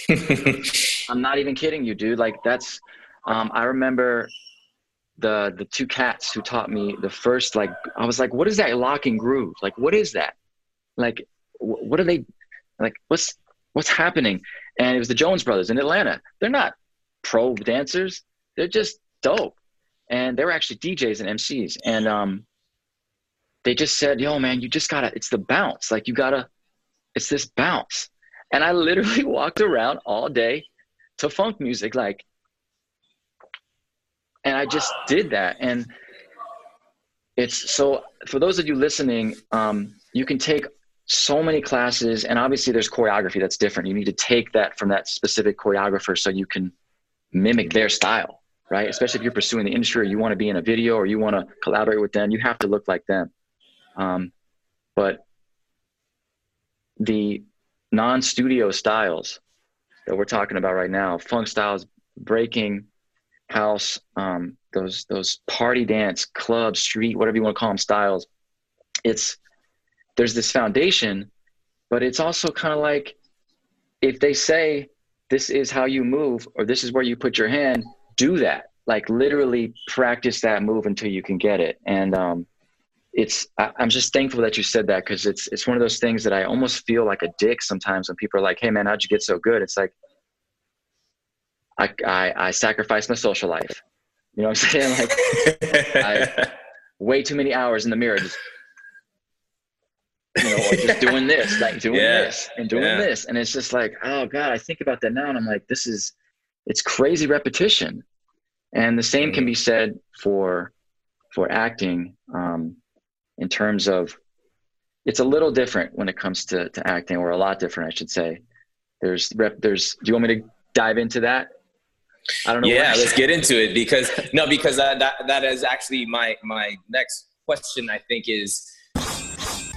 *laughs* I'm not even kidding you, dude. Like that's, um, I remember the the two cats who taught me the first like I was like, what is that locking groove? Like, what is that? Like, what are they? Like, what's what's happening? And it was the Jones Brothers in Atlanta. They're not pro dancers. They're just dope and they were actually DJs and MCs, and um, they just said, "Yo, man, you just gotta. It's the bounce. Like you gotta. It's this bounce." And I literally *laughs* walked around all day to funk music, like, and I just did that. And it's so for those of you listening, um, you can take so many classes, and obviously there's choreography that's different. You need to take that from that specific choreographer so you can mimic their style right? Especially if you're pursuing the industry or you want to be in a video or you want to collaborate with them, you have to look like them. Um, but the non-studio styles that we're talking about right now, funk styles, breaking, house, um, those those party dance, club, street, whatever you want to call them, styles. It's there's this foundation, but it's also kind of like if they say this is how you move or this is where you put your hand, do that like literally practice that move until you can get it and um, it's I, am just thankful that you said that because it's it's one of those things that i almost feel like a dick sometimes when people are like hey man how'd you get so good it's like i i, I sacrificed my social life you know what i'm *laughs* saying like I, way too many hours in the mirror just you know, or just doing this, like doing *laughs* yeah. this and doing yeah. this. And it's just like, oh God, I think about that now and I'm like, this is it's crazy repetition. And the same can be said for for acting um, in terms of it's a little different when it comes to, to acting or a lot different i should say. There's rep there's do you want me to dive into that? I don't know yeah let's *laughs* get into it because no because that, that that is actually my my next question i think is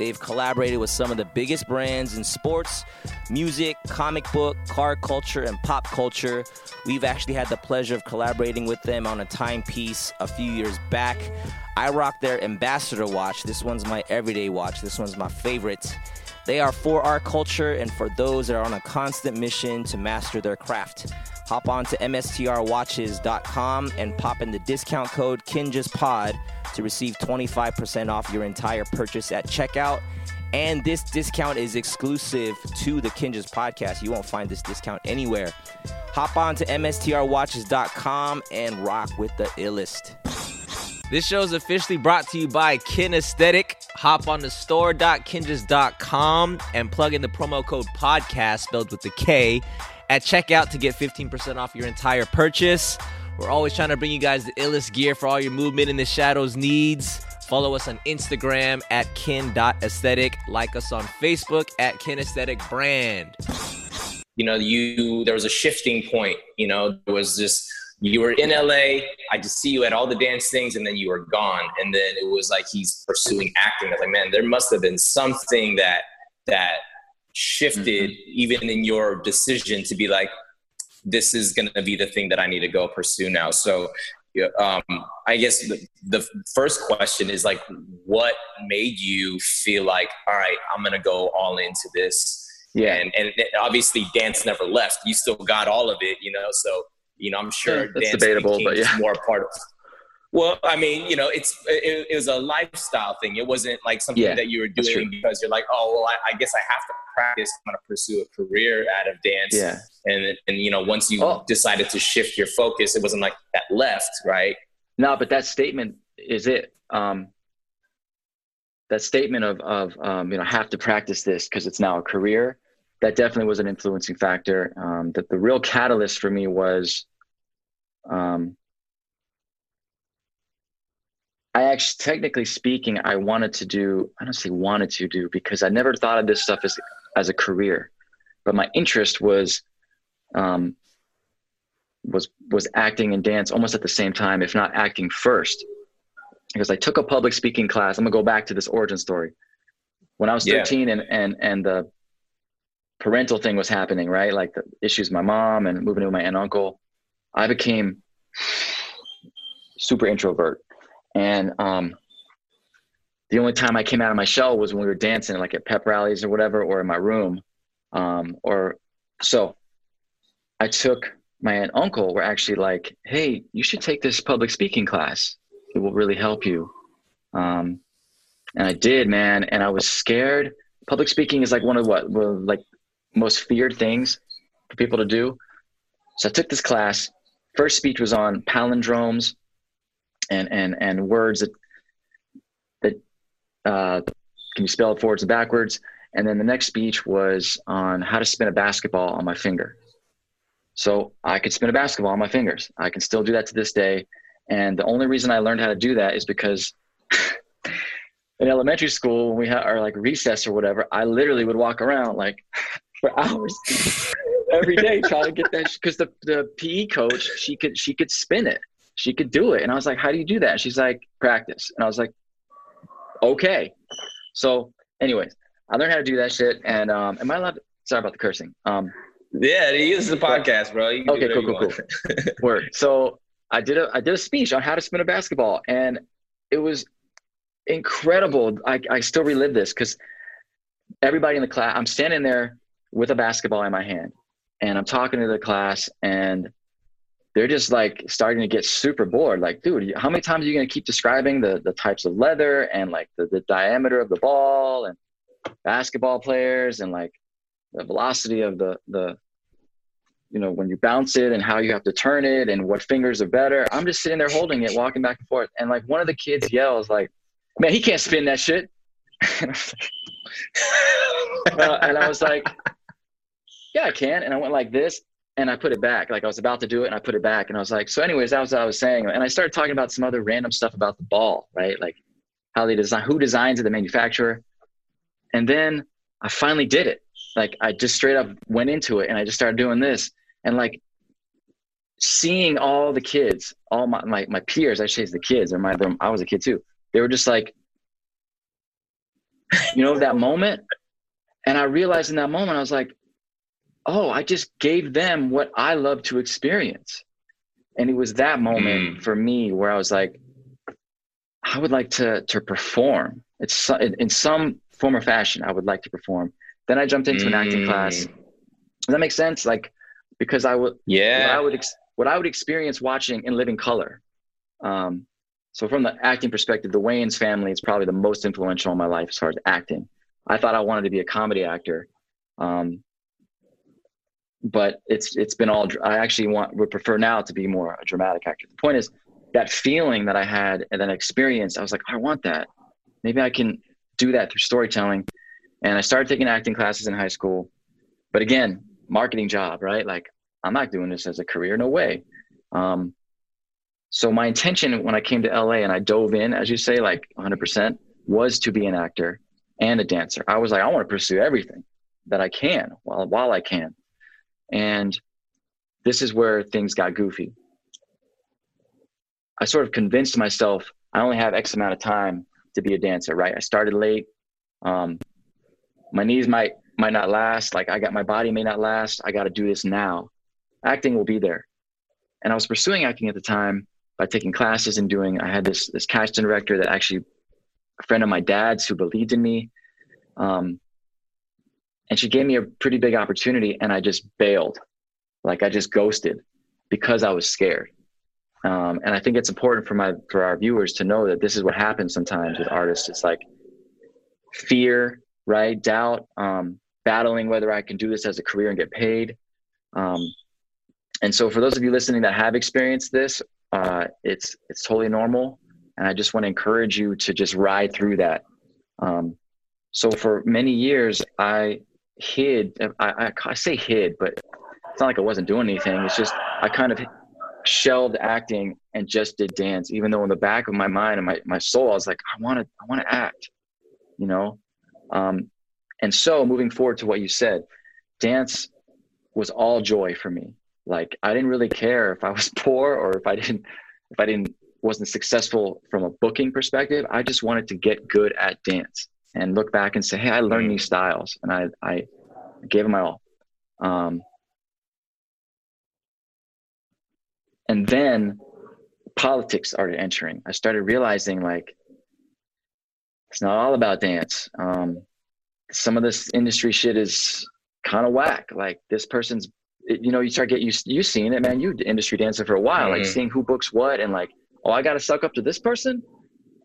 They've collaborated with some of the biggest brands in sports, music, comic book, car culture, and pop culture. We've actually had the pleasure of collaborating with them on a timepiece a few years back. I rock their ambassador watch. This one's my everyday watch. This one's my favorite. They are for our culture and for those that are on a constant mission to master their craft. Hop on to mstrwatches.com and pop in the discount code KINJAZPOD to receive 25% off your entire purchase at checkout. And this discount is exclusive to the Kinjaz podcast. You won't find this discount anywhere. Hop on to mstrwatches.com and rock with the illest. This show is officially brought to you by Kinesthetic. Hop on the store.kinjaz.com and plug in the promo code podcast spelled with the K at checkout to get 15% off your entire purchase. We're always trying to bring you guys the illest gear for all your movement in the shadows needs. Follow us on Instagram at kin.aesthetic. Like us on Facebook at kinesthetic brand. You know, you there was a shifting point. You know, there was this you were in LA. I just see you at all the dance things, and then you were gone. And then it was like he's pursuing acting. I was like, man, there must have been something that that shifted mm-hmm. even in your decision to be like, this is going to be the thing that I need to go pursue now. So, um, I guess the, the first question is like, what made you feel like, all right, I'm going to go all into this? Yeah. And, and obviously dance never left. You still got all of it, you know? So You know, I'm sure yeah, that's debatable, but yeah, more part of. Well, I mean, you know, it's it, it, was a lifestyle thing. It wasn't like something yeah, that you were doing because you're like, oh, well, I, I, guess I have to practice. I'm going to pursue a career out of dance. Yeah. And and you know, once you oh. decided to shift your focus, it wasn't like that left, right? No, but that statement is it. Um, that statement of of um, you know have to practice this because it's now a career. That definitely was an influencing factor. Um, that the real catalyst for me was. Um, I actually, technically speaking, I wanted to do, I don't say wanted to do because I never thought of this stuff as, as a career, but my interest was, um, was, was acting and dance almost at the same time, if not acting first, because I took a public speaking class. I'm gonna go back to this origin story. When I was 13 yeah. and, and, and the parental thing was happening, right? Like the issues with my mom and moving in with my aunt and uncle, I became super introvert and um, the only time I came out of my shell was when we were dancing, like at pep rallies or whatever, or in my room. Um, or so I took my aunt and uncle were actually like, "Hey, you should take this public speaking class. It will really help you." Um, and I did, man. And I was scared. Public speaking is like one of what, like most feared things for people to do. So I took this class. First speech was on palindromes and and and words that that uh, can be spelled forwards and backwards. And then the next speech was on how to spin a basketball on my finger. So I could spin a basketball on my fingers. I can still do that to this day. And the only reason I learned how to do that is because *laughs* in elementary school, when we had our like recess or whatever, I literally would walk around like *laughs* for hours *laughs* every day trying to get that because the, the PE coach she could she could spin it she could do it. And I was like, how do you do that? she's like, practice. And I was like, okay. So anyways, I learned how to do that shit. And um, am I allowed to, sorry about the cursing. Um, yeah, this is a podcast, bro. okay, cool, cool, cool. Word. So I did a I did a speech on how to spin a basketball, and it was incredible. I, I still relive this because everybody in the class, I'm standing there with a basketball in my hand, and I'm talking to the class, and they're just like starting to get super bored. Like, dude, how many times are you going to keep describing the the types of leather and like the, the diameter of the ball and basketball players and like the velocity of the the you know when you bounce it and how you have to turn it and what fingers are better. I'm just sitting there holding it, walking back and forth, and like one of the kids yells like, "Man, he can't spin that shit." *laughs* *laughs* uh, and I was like, "Yeah, I can." And I went like this, and I put it back. Like I was about to do it and I put it back. And I was like, so anyways, that was what I was saying. And I started talking about some other random stuff about the ball, right? Like how they design, who designs it, the manufacturer. And then I finally did it. Like I just straight up went into it and I just started doing this. And like seeing all the kids, all my, my, my peers, I say the kids, or my, I was a kid too. They were just like, you know, that moment. And I realized in that moment, I was like, oh, I just gave them what I love to experience. And it was that moment mm. for me where I was like, I would like to to perform. It's in some form or fashion. I would like to perform. Then I jumped into mm. an acting class. Mm. Does that make sense? Like because I would yeah what I would ex- what I would experience watching in living color. Um, so from the acting perspective, the Wayans family is probably the most influential in my life as far as acting. I thought I wanted to be a comedy actor. Um, but it's it's been all i actually want would prefer now to be more a dramatic actor. The point is that feeling that i had and that experience i was like i want that. Maybe i can do that through storytelling. And i started taking acting classes in high school. But again marketing job right? Like i'm not doing this as a career. No way. Um, so my intention when i came to la and i dove in as you say like 100% was to be an actor and a dancer. I was like i want to pursue everything that i can while while i can and this is where things got goofy. I sort of convinced myself I only have X amount of time to be a dancer, right? I started late. Um, my knees might might not last. Like I got my body may not last. I got to do this now. Acting will be there. And I was pursuing acting at the time by taking classes and doing. I had this this casting director that actually a friend of my dad's who believed in me. Um, and she gave me a pretty big opportunity and i just bailed like i just ghosted because I was scared. Um, and I think it's important for my for our viewers to know that this is what happens sometimes with artists. It's like fear, right? Doubt, um, battling whether I can do this as a career and get paid. Um, and so, for those of you listening that have experienced this, uh, it's it's totally normal. And I just want to encourage you to just ride through that. Um, so for many years, I hid. I, I, I say hid, but it's not like I wasn't doing anything. It's just I kind of shelved acting and just did dance, even though in the back of my mind and my, my soul, I was like, I want to, I want to act, you know? Um, and so moving forward to what you said, dance was all joy for me. Like I didn't really care if I was *laughs* poor or if I didn't, if I didn't, wasn't successful from a booking perspective. I just wanted to get good at dance and look back and say, Hey, I learned these styles and I, I gave them my all. Um, and then politics started entering. I started realizing like it's not all about dance. Um, some of this industry shit is kind of whack. Like this person's, you know, you start get used you seeing it, man. You industry dancing for a while, mm-hmm. like seeing who books what, and like, oh, I got to suck up to this person.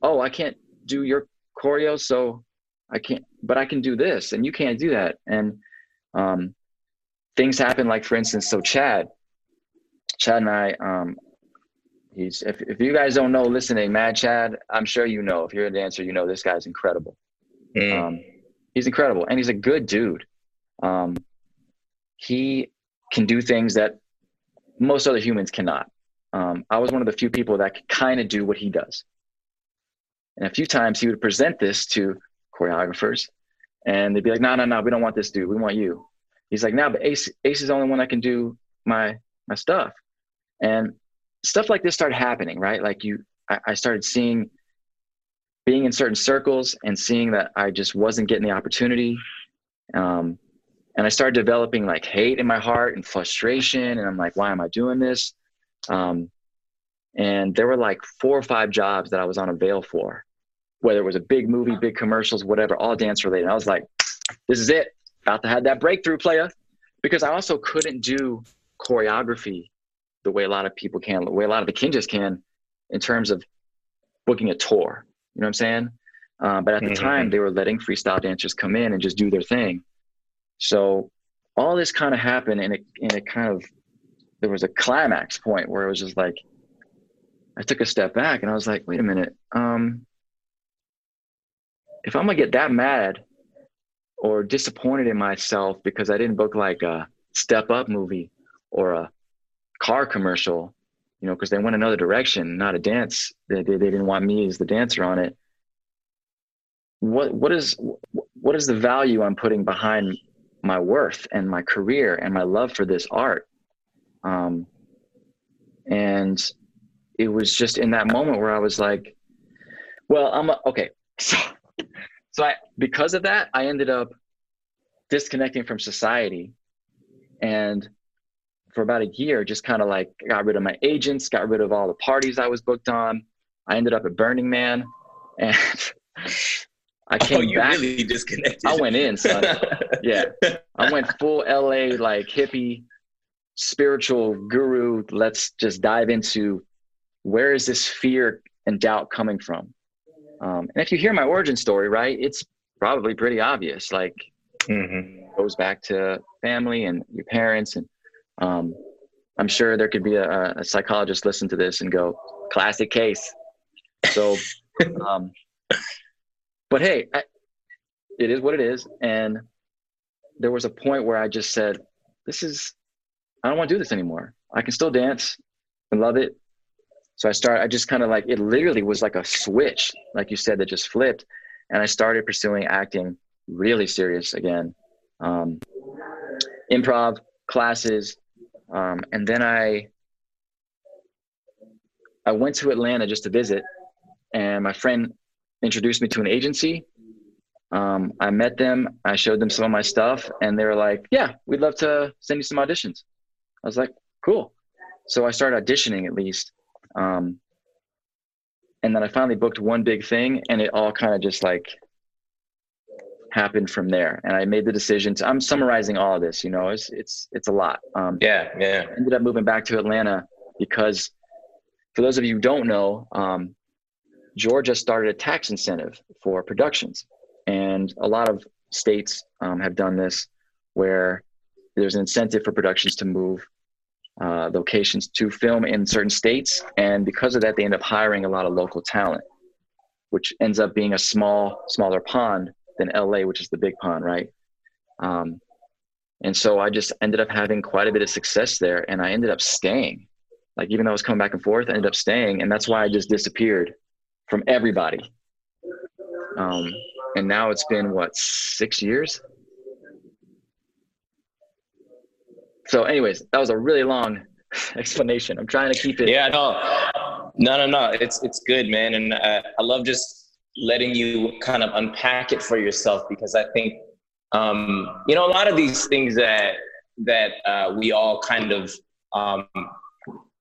Oh, I can't do your choreo, so I can't, but I can do this, and you can't do that. And um, things happen, like for instance, so Chad, Chad and I, um, he's if, if you guys don't know, listening, Mad Chad, I'm sure you know. If you're a dancer, you know this guy's incredible. Mm. Um, he's incredible, and he's a good dude. Um, he can do things that most other humans cannot. Um, I was one of the few people that could kind of do what he does. And a few times he would present this to choreographers, and they'd be like, "No, no, no, we don't want this dude. We want you." He's like, "No, but Ace, Ace is the only one that can do my my stuff." and stuff like this started happening right like you I, I, started seeing being in certain circles and seeing that i just wasn't getting the opportunity um, and i started developing like hate in my heart and frustration and i'm like why am i doing this um, and there were like four or five jobs that i was on avail for whether it was a big movie big commercials whatever all dance related i was like this is it about to have that breakthrough player because i also couldn't do choreography the way a lot of people can, the way a lot of the Kinjaz can, in terms of booking a tour. You know what I'm saying? Uh, but at the mm-hmm. time, they were letting freestyle dancers come in and just do their thing. So all this kind of happened, and it and it kind of there was a climax point where it was just like I took a step back and I was like, wait a minute, um, if I'm gonna get that mad or disappointed in myself because I didn't book like a step up movie or a car commercial, you know, because they went another direction, not a dance. They, they, they didn't want me as the dancer on it. What what is what is the value I'm putting behind my worth and my career and my love for this art? Um, and it was just in that moment where I was like, well, I'm a, okay. *laughs* So, so I, because of that, I ended up disconnecting from society and for about a year, just kind of like got rid of my agents, got rid of all the parties I was booked on. I ended up at Burning Man, and *laughs* I oh, came oh, you back. Really disconnected. I went in, son. *laughs* yeah, I went full LA like hippie, spiritual guru. Let's just dive into where is this fear and doubt coming from? Um, and if you hear my origin story, right, it's probably pretty obvious. Like, mm-hmm. goes back to family and your parents and um, I'm sure there could be a, a, psychologist listen to this and go, classic case. So, *laughs* um, but hey, I, it is what it is. And there was a point where I just said, this is, I don't want to do this anymore. I can still dance and love it. So I started, I just kind of like, it literally was like a switch, like you said, that just flipped. And I started pursuing acting really serious again. Um, improv classes, um, and then I I went to Atlanta just to visit, and my friend introduced me to an agency. Um, I met them. I showed them some of my stuff, and they were like, "Yeah, we'd love to send you some auditions." I was like, "Cool." So I started auditioning at least, um, and then I finally booked one big thing, and it all kind of just like happened from there. And I made the decision to, I'm summarizing all of this, you know, it's, it's, it's a lot. Um, yeah. Yeah. ended up moving back to Atlanta because for those of you who don't know, um, Georgia started a tax incentive for productions. And a lot of states um, have done this where there's an incentive for productions to move uh, locations to film in certain states. And because of that, they end up hiring a lot of local talent, which ends up being a small, smaller pond than LA, which is the big pond, right? Um, and so I just ended up having quite a bit of success there, and I ended up staying. Like even though I was coming back and forth, I ended up staying, and that's why I just disappeared from everybody. Um, and now it's been what six years. So, anyways, that was a really long *laughs* explanation. I'm trying to keep it. Yeah, no, no, no, no. It's it's good, man, and uh, I love just letting you kind of unpack it for yourself because I think um, you know a lot of these things that that uh, we all kind of um,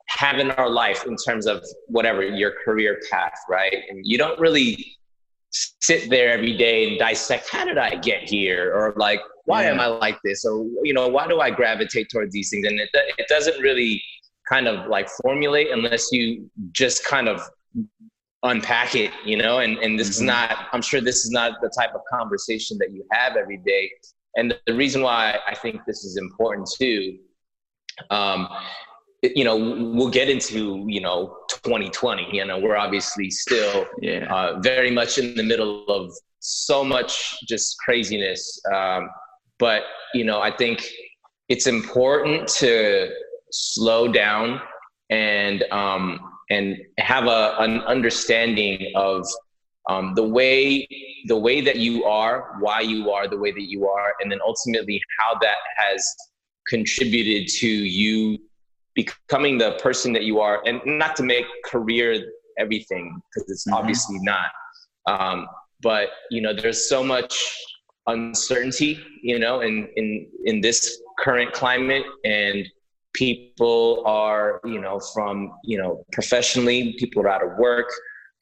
have in our life in terms of whatever your career path, right? And you don't really sit there every day and dissect how did I get here or like why yeah. am I like this or you know why do I gravitate towards these things and it it doesn't really kind of like formulate unless you just kind of unpack it, you know, and, and this mm-hmm. is not, I'm sure this is not the type of conversation that you have every day. And the reason why I think this is important too, um, you know, we'll get into, you know, 2020, you know, we're obviously still yeah. uh, very much in the middle of so much just craziness. Um, but, you know, I think it's important to slow down and, um, and have a, an understanding of um, the way the way that you are, why you are the way that you are, and then ultimately how that has contributed to you becoming the person that you are. And not to make career everything because it's mm-hmm. obviously not. Um, but you know, there's so much uncertainty, you know, in in in this current climate, and people are you know from you know professionally people are out of work.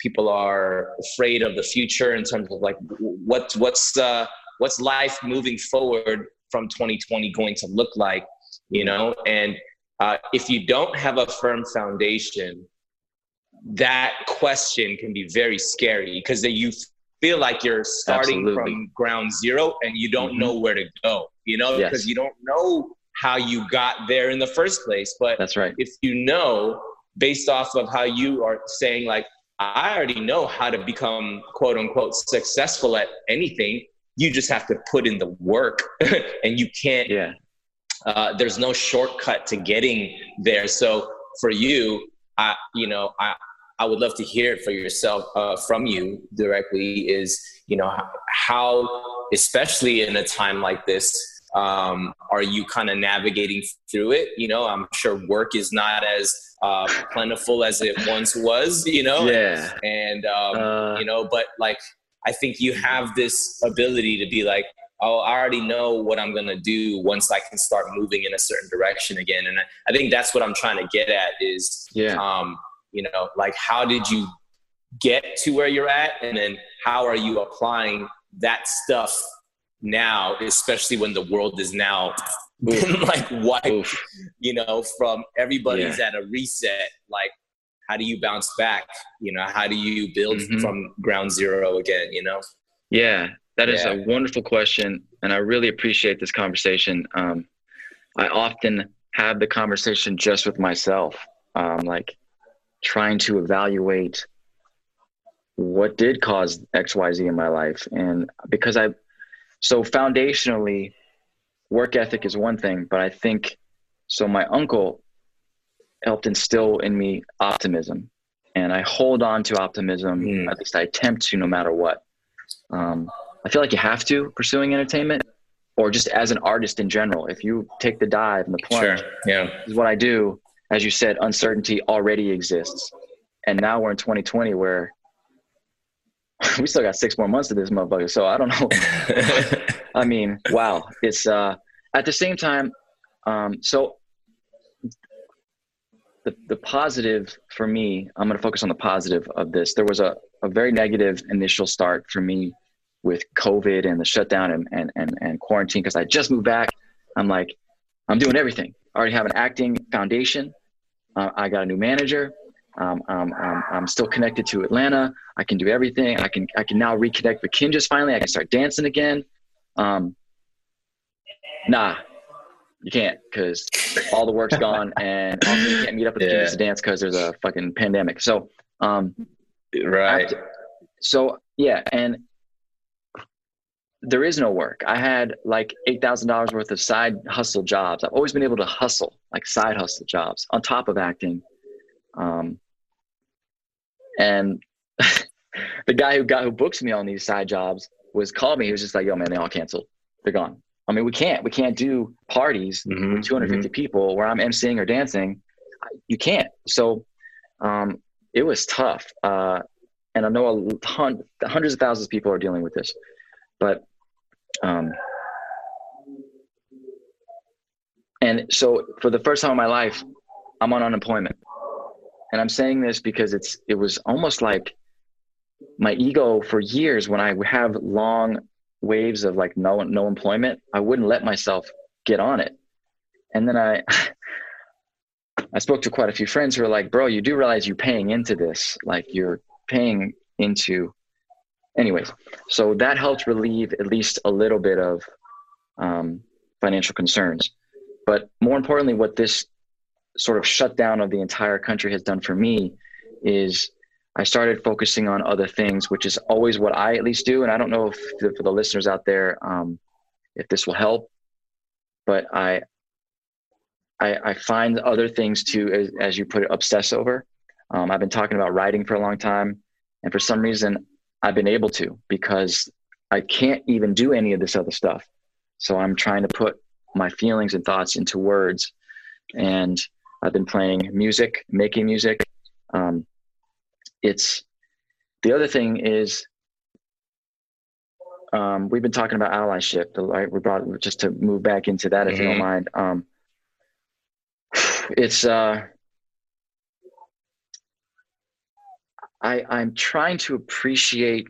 People are afraid of the future in terms of like what what's uh what's life moving forward from 2020 going to look like you know? And uh, if you don't have a firm foundation that question can be very scary because then you feel like you're starting Absolutely. from ground zero and you don't mm-hmm. know where to go you know because you don't know how you got there in the first place. But that's right. If you know, based off of how you are saying, like, I already know how to become quote unquote successful at anything. You just have to put in the work, *laughs* and you can't. Yeah. Uh, there's no shortcut to getting there. So for you, I, you know, I, I would love to hear it for yourself uh, from you directly. Is you know how, especially in a time like this, um, are you kind of navigating through it? You know i'm sure work is not as uh, plentiful as it once was you know? Yeah. And um, uh, you know but like i think you have this ability to be like oh i already know what i'm going to do once i can start moving in a certain direction again. And I, I think that's what i'm trying to get at is yeah. um, you know like how did you get to where you're at and then how are you applying that stuff now, especially when the world is now *laughs* like wiped, you know, from everybody's yeah. at a reset. Like, how do you bounce back? You know, how do you build mm-hmm. from ground zero again? You know? Yeah, that is yeah. a wonderful question, and I really appreciate this conversation. Um, I often have the conversation just with myself, um, like trying to evaluate what did cause X, Y, Z in my life, and because I so foundationally, work ethic is one thing, but I think so. My uncle helped instill in me optimism, and I hold on to optimism. Mm. At least I attempt to, no matter what. Um, I feel like you have to pursuing entertainment, or just as an artist in general. If you take the dive and the plunge, sure. yeah, is what I do. As you said, uncertainty already exists, and now we're in 2020 where *laughs* we still got six more months of this motherfucker. So I don't know. *laughs* I mean, wow. It's uh at the same time, um, so the the positive for me, I'm gonna focus on the positive of this. There was a, a very negative initial start for me with COVID and the shutdown and and and, and quarantine because I just moved back. I'm like, I'm doing everything. I already have an acting foundation. Uh, I got a new manager. Um, um, um, I'm still connected to Atlanta. I can do everything. I can I can now reconnect with Kinjaz finally. I can start dancing again. Um, nah, you can't because all the work's gone *laughs* and also you can't meet up with yeah. To dance because there's a fucking pandemic. So, um, right. After, so yeah, and there is no work. I had like eight thousand dollars worth of side hustle jobs. I've always been able to hustle, like side hustle jobs, on top of acting. Um, and *laughs* the guy who got who books me on these side jobs was called me. He was just like, "Yo, man, they all canceled. They're gone." I mean, we can't we can't do parties mm-hmm, with 250 mm-hmm. people where I'm emceeing or dancing. You can't. So um, it was tough, uh, and I know a ton, hundreds of thousands of people are dealing with this, but um, and so for the first time in my life, I'm on unemployment. And I'm saying this because it's it was almost like my ego for years when I have long waves of like no no employment, I wouldn't let myself get on it. And then I *laughs* I spoke to quite a few friends who are like, bro, you do realize you're paying into this. Like you're paying into anyways, so that helped relieve at least a little bit of um, financial concerns. But more importantly, what this sort of shutdown of the entire country has done for me is I started focusing on other things, which is always what I at least do. And I don't know if the, for the listeners out there, um, if this will help, but I, I, I find other things to, as, as, you put it, obsess over. Um, I've been talking about writing for a long time, and for some reason, I've been able to because I can't even do any of this other stuff. So I'm trying to put my feelings and thoughts into words. And I've been playing music, making music. Um, it's the other thing is um, we've been talking about allyship. Right? We brought just to move back into that, if mm-hmm. you don't mm-hmm. mind. Um, *sighs* it's uh, I, I'm trying to appreciate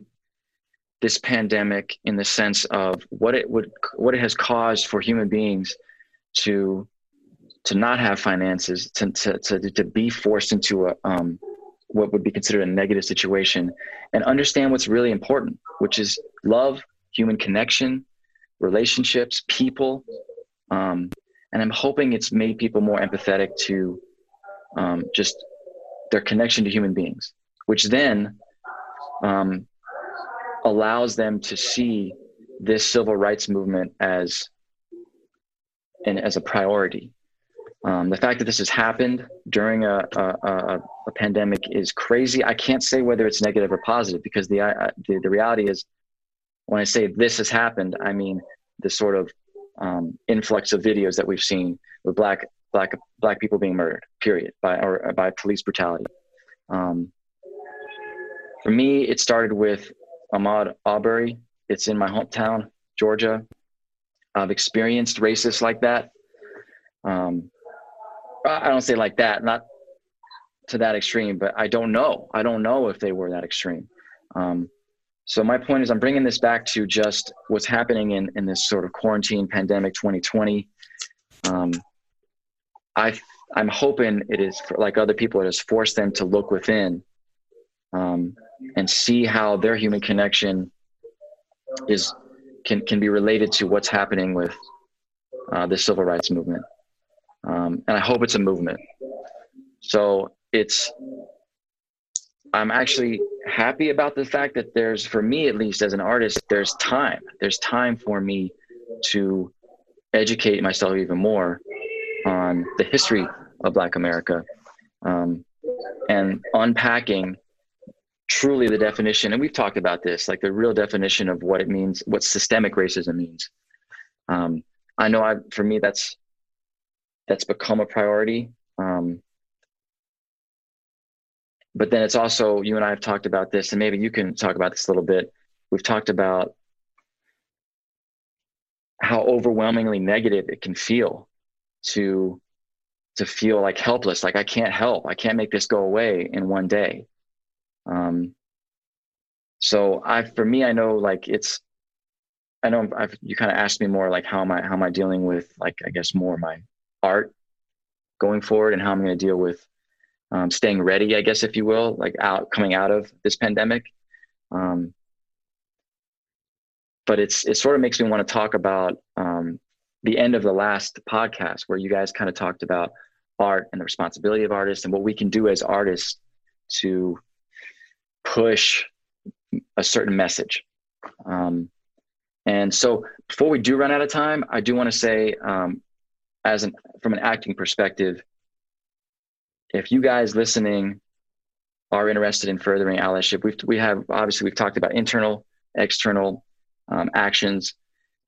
this pandemic in the sense of what it would what it has caused for human beings to to not have finances to to to, to be forced into a um, what would be considered a negative situation and understand what's really important which is love human connection relationships people. Um, and i'm hoping it's made people more empathetic to um, just their connection to human beings which then um, allows them to see this civil rights movement as and as a priority. Um, the fact that this has happened during a, a, a, a, pandemic is crazy. I can't say whether it's negative or positive because the, uh, the, the reality is when I say this has happened, I mean the sort of um, influx of videos that we've seen with black black black people being murdered, period, by or by police brutality. Um, for me, it started with Ahmaud Arbery. It's in my hometown, Georgia. I've experienced racists like that. Um, I don't say like that, not to that extreme, but I don't know. I don't know if they were that extreme. Um, so my point is, I'm bringing this back to just what's happening in in this sort of quarantine pandemic 2020. Um, I I'm hoping it is like other people, it has forced them to look within um, and see how their human connection is can can be related to what's happening with uh, the civil rights movement. Um, and I hope it's a movement. So it's I'm actually happy about the fact that there's, for me at least as an artist, there's time. There's time for me to educate myself even more on the history of Black America um, and unpacking truly the definition, and we've talked about this, like the real definition of what it means, what systemic racism means. Um, I know I, for me, that's, that's become a priority. Um, but then it's also, you and I have talked about this, and maybe you can talk about this a little bit. We've talked about how overwhelmingly negative it can feel to to feel like helpless like i can't help i can't make this go away in one day um, so I, for me, I know like it's, I know I've, you kind of asked me more like how am I, how am I dealing with like, I guess more my art going forward and how I'm going to deal with um, staying ready, I guess, if you will, like out coming out of this pandemic. Um, but it's, it sort of makes me want to talk about um, the end of the last podcast where you guys kind of talked about art and the responsibility of artists and what we can do as artists to push a certain message. Um, and so before we do run out of time, I do want to say, um, as an from an acting perspective, if you guys listening are interested in furthering allyship, we've we have obviously we've talked about internal, external um, actions,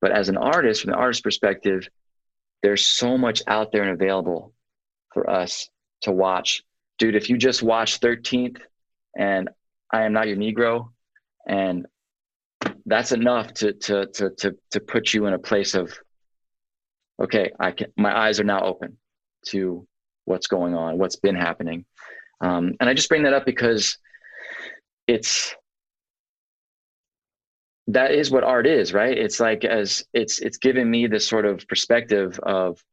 but as an artist, from the artist perspective, there's so much out there and available for us to watch. Dude, if you just watch 13th and I am not your Negro, and that's enough to to to to to put you in a place of okay, I can my eyes are now open to what's going on, what's been happening. Um, and I just bring that up because it's that is what art is, right? It's like as it's it's giving me this sort of perspective of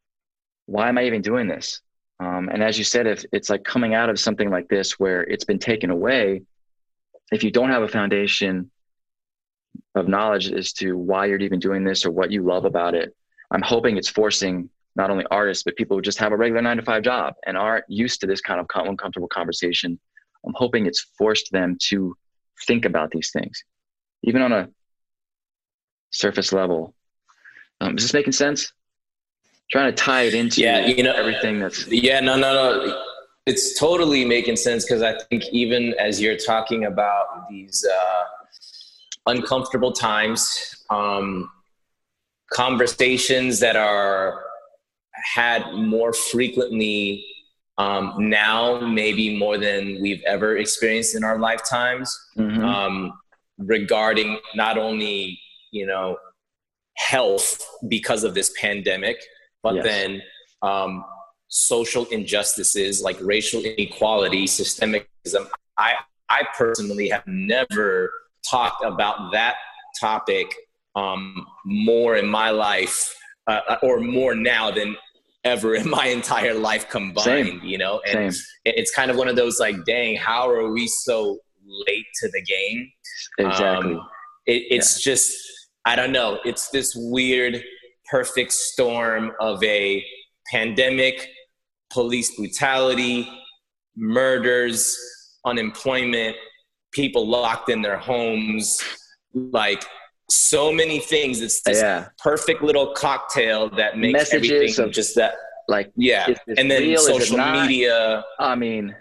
why am I even doing this? Um, and as you said, if it's like coming out of something like this where it's been taken away, if you don't have a foundation of knowledge as to why you're even doing this or what you love about it, I'm hoping it's forcing not only artists but people who just have a regular nine to five job and aren't used to this kind of uncomfortable conversation. I'm hoping it's forced them to think about these things, even on a surface level. Um, is this making sense? Trying to tie it into yeah, you know everything that's yeah, no, no, no. It's totally making sense because I think even as you're talking about these uh, uncomfortable times, um, conversations that are had more frequently um, now, maybe more than we've ever experienced in our lifetimes, mm-hmm. um, regarding not only you know health because of this pandemic, but yes. then um, social injustices like racial inequality, systemicism. I I personally have never talked about that topic um, more in my life, uh, or more now than ever in my *laughs* entire life combined. Same. You know, and Same. it's kind of one of those like, dang, how are we so late to the game? Exactly. Um, it, it's yeah. just I don't know. It's this weird perfect storm of a pandemic, police brutality, murders, unemployment, people locked in their homes, like so many things. It's this yeah. perfect little cocktail that makes Messages everything of just that like yeah. And then real? social media. I mean,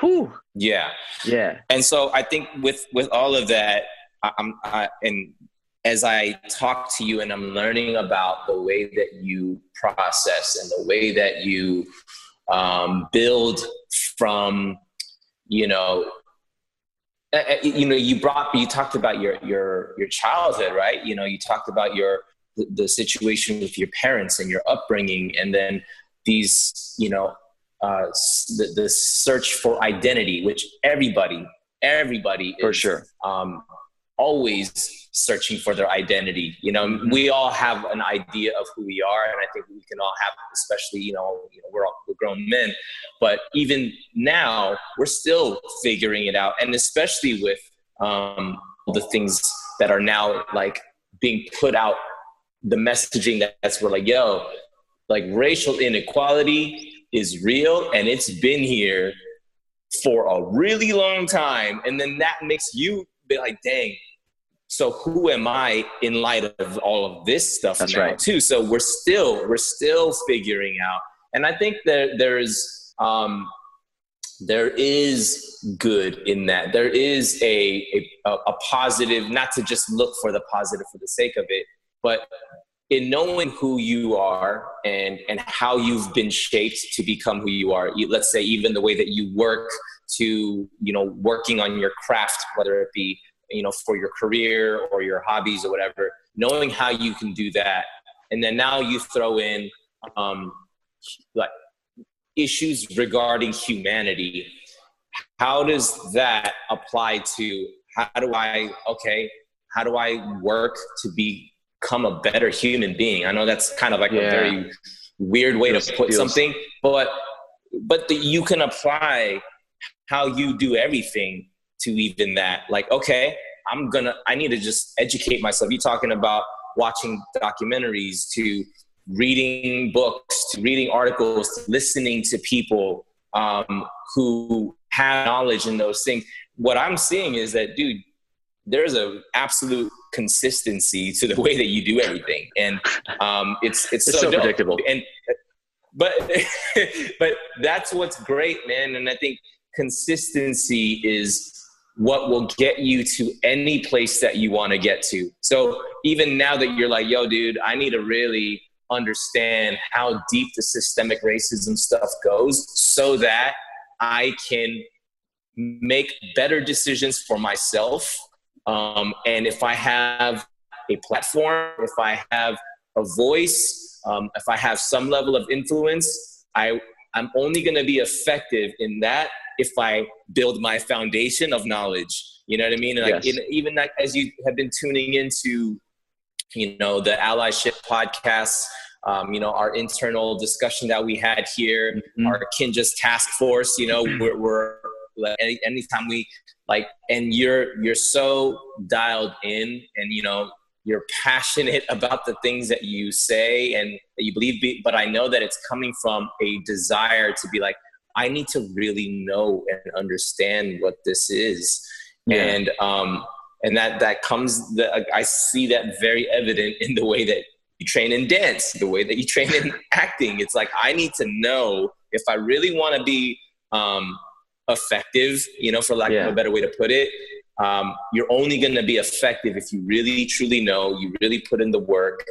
whew. Yeah. Yeah. And so I think with with all of that, I'm I, and as I talk to you and I'm learning about the way that you process and the way that you um, build from, you know, uh, you know, you brought, you talked about your your your childhood, right? You know, you talked about your the, the situation with your parents and your upbringing, and then these, you know, uh, the, the search for identity, which everybody, everybody for is, sure um, always searching for their identity. You know, we all have an idea of who we are, and I think we can all have, especially you know, you know, we're all we're grown men, but even now we're still figuring it out, and especially with um, the things that are now like being put out, the messaging that's we're like, yo, like racial inequality is real, and it's been here for a really long time, and then that makes you be like, dang, so who am I in light of all of this stuff That's now right. too? So we're still we're still figuring out, and I think that there's um, there is good in that. There is a, a a positive, not to just look for the positive for the sake of it, but in knowing who you are and and how you've been shaped to become who you are. Let's say even the way that you work to you know working on your craft, whether it be you know for your career or your hobbies or whatever knowing how you can do that and then now you throw in um, like issues regarding humanity how does that apply to how do I, okay, how do I work to become a better human being? I know that's kind of like yeah. a very weird way feels, to put feels. something, but but the, you can apply how you do everything to even that. Like, okay, I'm gonna, I need to just educate myself. You talking about watching documentaries to reading books to reading articles to listening to people um, who have knowledge in those things. What i'm seeing is that dude there's an absolute consistency to the *laughs* way that you do everything. And um, it's, it's it's so, so predictable. And *laughs* but *laughs* but that's what's great man. And i think consistency is what will get you to any place that you want to get to so even now that you're like yo dude i need to really understand how deep the systemic racism stuff goes so that I can make better decisions for myself. Um, and if I have a platform, if I have a voice, um, if I have some level of influence, I, I'm only going to be effective in that if I build my foundation of knowledge. You know what I mean? And yes. like, in, even like, as you have been tuning into, you know, the allyship podcasts, um, you know, our internal discussion that we had here, mm-hmm. our Kinjaz task force, you know, *clears throat* we're, we're any, anytime we like, and you're, you're so dialed in and, you know, you're passionate about the things that you say and that you believe, but I know that it's coming from a desire to be like, I need to really know and understand what this is. Yeah. And, um, and that, that comes, the, I see that very evident in the way that you train in dance, the way that you train in *laughs* acting. It's like I need to know if I really want to be um, effective, you know, for lack yeah. of a better way to put it. Um, you're only going to be effective if you really truly know, you really put in the work,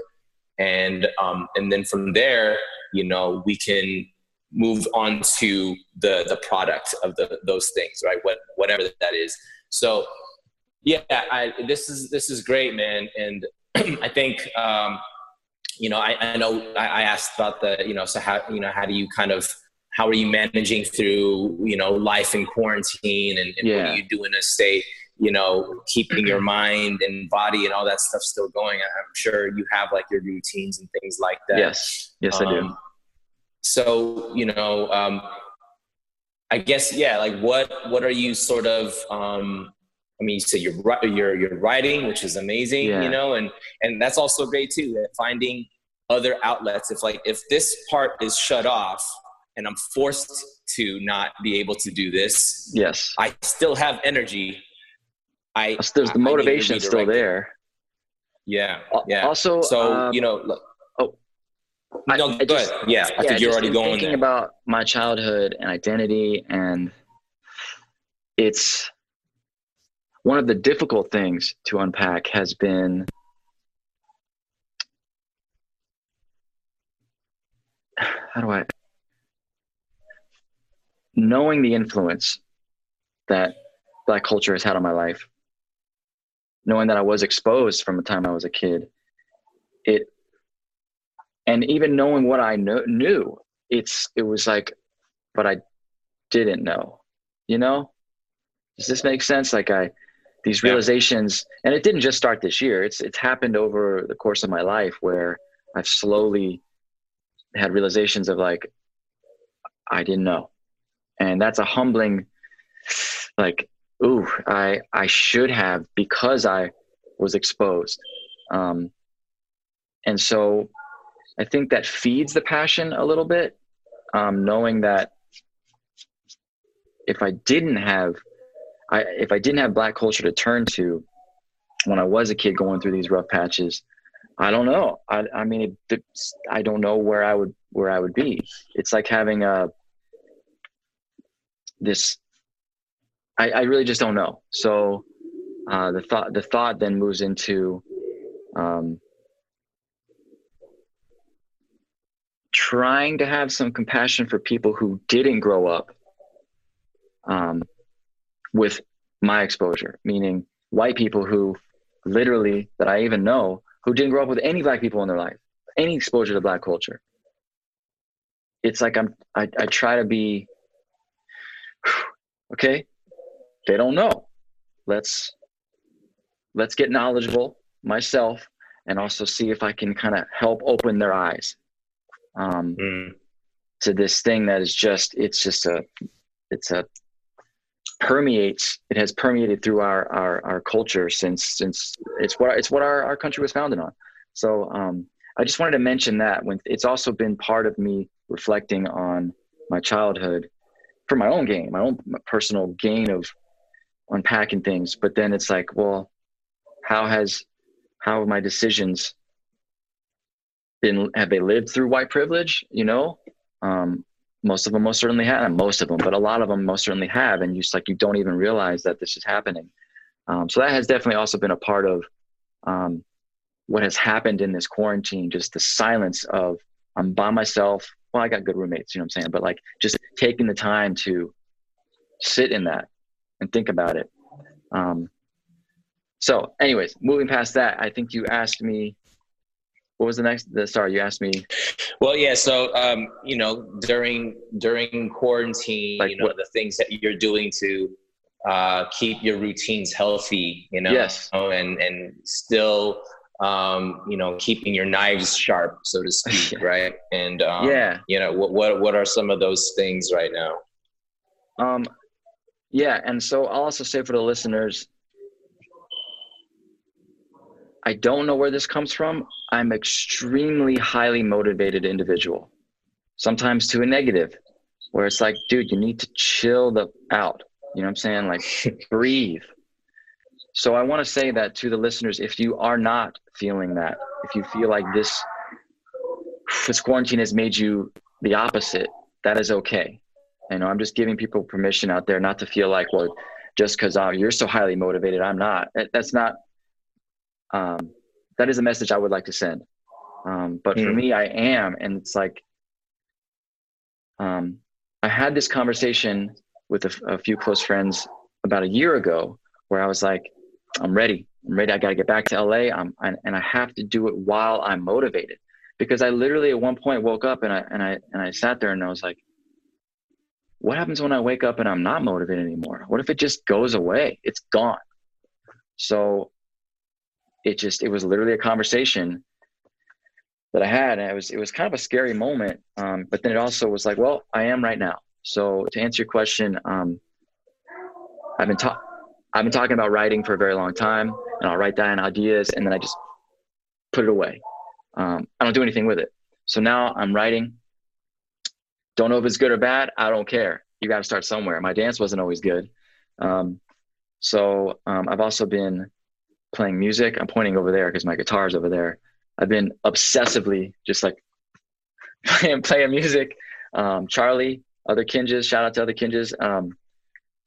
and um, and then from there, you know, we can move on to the the product of the those things, right? What whatever that is. So, yeah, I, this is this is great, man, and *clears throat* I think um, you know, I, I know I, I asked about the, you know, so how, you know, how do you kind of, how are you managing through, you know, life in quarantine and, and yeah. what do you do in a state, you know, keeping your mind and body and all that stuff still going? I'm sure you have like your routines and things like that. Yes. Yes, um, I do. Um, so, you know, um, I guess, yeah, like what, what are you sort of, um, I mean, you said you're you're you're writing, which is amazing, yeah. you know, and and that's also great too. Finding other outlets. If like if this part is shut off, and I'm forced to not be able to do this, yes, I still have energy. I there's the motivation still there. Yeah, yeah. Also, so um, you know, look, oh, no, I, I just. Yeah, I yeah, think you're already going thinking there. about my childhood and identity, and it's one of the difficult things to unpack has been how do I knowing the influence that black culture has had on my life, knowing that I was exposed from the time I was a kid, it and even knowing what I know, knew, it's it was like, but I didn't know, you know. Does this make sense? Like I, these realizations yeah. and it didn't just start this year it's it's happened over the course of my life where i've slowly had realizations of like i didn't know and that's a humbling like ooh i i should have because i was exposed um and so i think that feeds the passion a little bit um knowing that if i didn't have I if I didn't have black culture to turn to when I was a kid going through these rough patches, I don't know. I I mean, it, I don't know where I would where I would be. It's like having a this. I, I really just don't know. So uh, the thought the thought then moves into um, trying to have some compassion for people who didn't grow up um, with my exposure, meaning white people who literally that I even know who didn't grow up with any black people in their life, any exposure to black culture. It's like I'm I, I try to be *sighs* okay, they don't know. Let's let's get knowledgeable myself and also see if I can kind of help open their eyes um, mm. to this thing that is just it's just a it's a permeates it has permeated through our our, our culture since since it's what it's what our, our country was founded on so um, i just wanted to mention that when it's also been part of me reflecting on my childhood for my own gain my own personal gain of unpacking things but then it's like well how has how have my decisions been have they lived through white privilege? You know um, most of them most certainly have most of them but a lot of them most certainly have and you just like you don't even realize that this is happening. Um, so that has definitely also been a part of um, what has happened in this quarantine just the silence of i'm by myself. Well i got good roommates you know what i'm saying? But like just taking the time to sit in that and think about it. Um, so anyways moving past that i think you asked me what was the next the sorry you asked me. Well yeah so um you know during during quarantine like you know what? the things that you're doing to uh keep your routines healthy you know yes. and and still um you know keeping your knives sharp so to speak *laughs* right? And um, yeah. you know what what what are some of those things right now? Um yeah and so i'll also say for the listeners I don't know where this comes from. I'm extremely highly motivated individual. Sometimes to a negative, where it's like, dude, you need to chill the out. You know what I'm saying? Like *laughs* breathe. So I want to say that to the listeners, if you are not feeling that, if you feel like this this quarantine has made you the opposite, that is okay. You know, I'm just giving people permission out there not to feel like, well, just because uh, you're so highly motivated, I'm not. That's not um, that is a message I would like to send. Um, but mm. for hmm. me, I am, and it's like um, I had this conversation with a, a, few close friends about a year ago, where I was like, "I'm ready. I'm ready. I got to get back to LA. I'm, I, and I have to do it while I'm motivated." Because I literally at one point woke up and I and I and I sat there and I was like, "What happens when I wake up and I'm not motivated anymore? What if it just goes away? It's gone." So it just it was literally a conversation that I had, and it was it was kind of a scary moment. Um, but then it also was like, well, I am right now. So to answer your question, um, I've been ta- I've been talking about writing for a very long time, and I'll write down ideas, and then I just put it away. Um, I don't do anything with it. So now I'm writing. Don't know if it's good or bad. I don't care. You got to start somewhere. My dance wasn't always good. Um, so um, I've also been playing music. I'm pointing over there because my guitar's over there. I've been obsessively just like *laughs* playing, playing music. Um, Charlie, other Kinjaz, shout out to other Kinjaz. Um,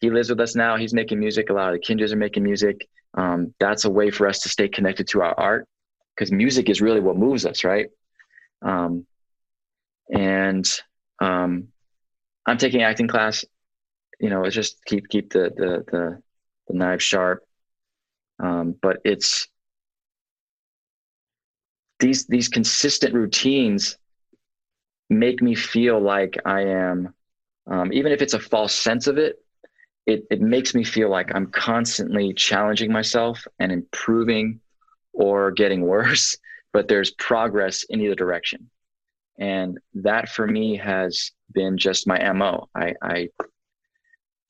he lives with us now. He's making music. A lot of the Kinjaz are making music. Um, that's a way for us to stay connected to our art because music is really what moves us, right? Um, and um, I'm taking acting class. You know, it's just keep keep the the the, the knife sharp. Um, but it's these these consistent routines make me feel like I am, um, even if it's a false sense of it, it it makes me feel like I'm constantly challenging myself and improving or getting *laughs* worse. But there's progress in either direction, and that for me has been just my mo. I I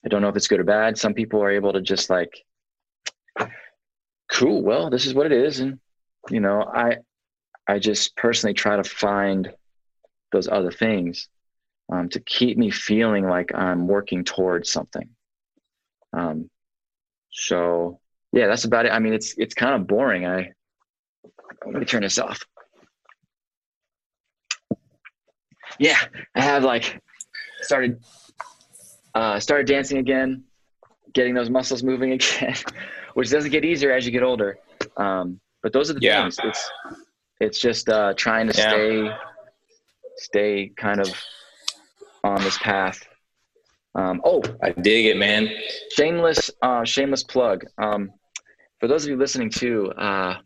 I don't know if it's good or bad. Some people are able to just like cool well this is what it is. And you know i i just personally try to find those other things um, to keep me feeling like i'm working towards something. Um, so yeah that's about it. I mean it's it's kind of boring. I let me turn this off yeah i have like started uh started dancing again getting those muscles moving *laughs* again which doesn't get easier as you get older. Um, but those are the yeah. things. It's it's just uh, trying to yeah. stay stay kind of on this path. Um, oh, I dig it, man. Shameless, uh, shameless plug. Um, for those of you listening to, uh,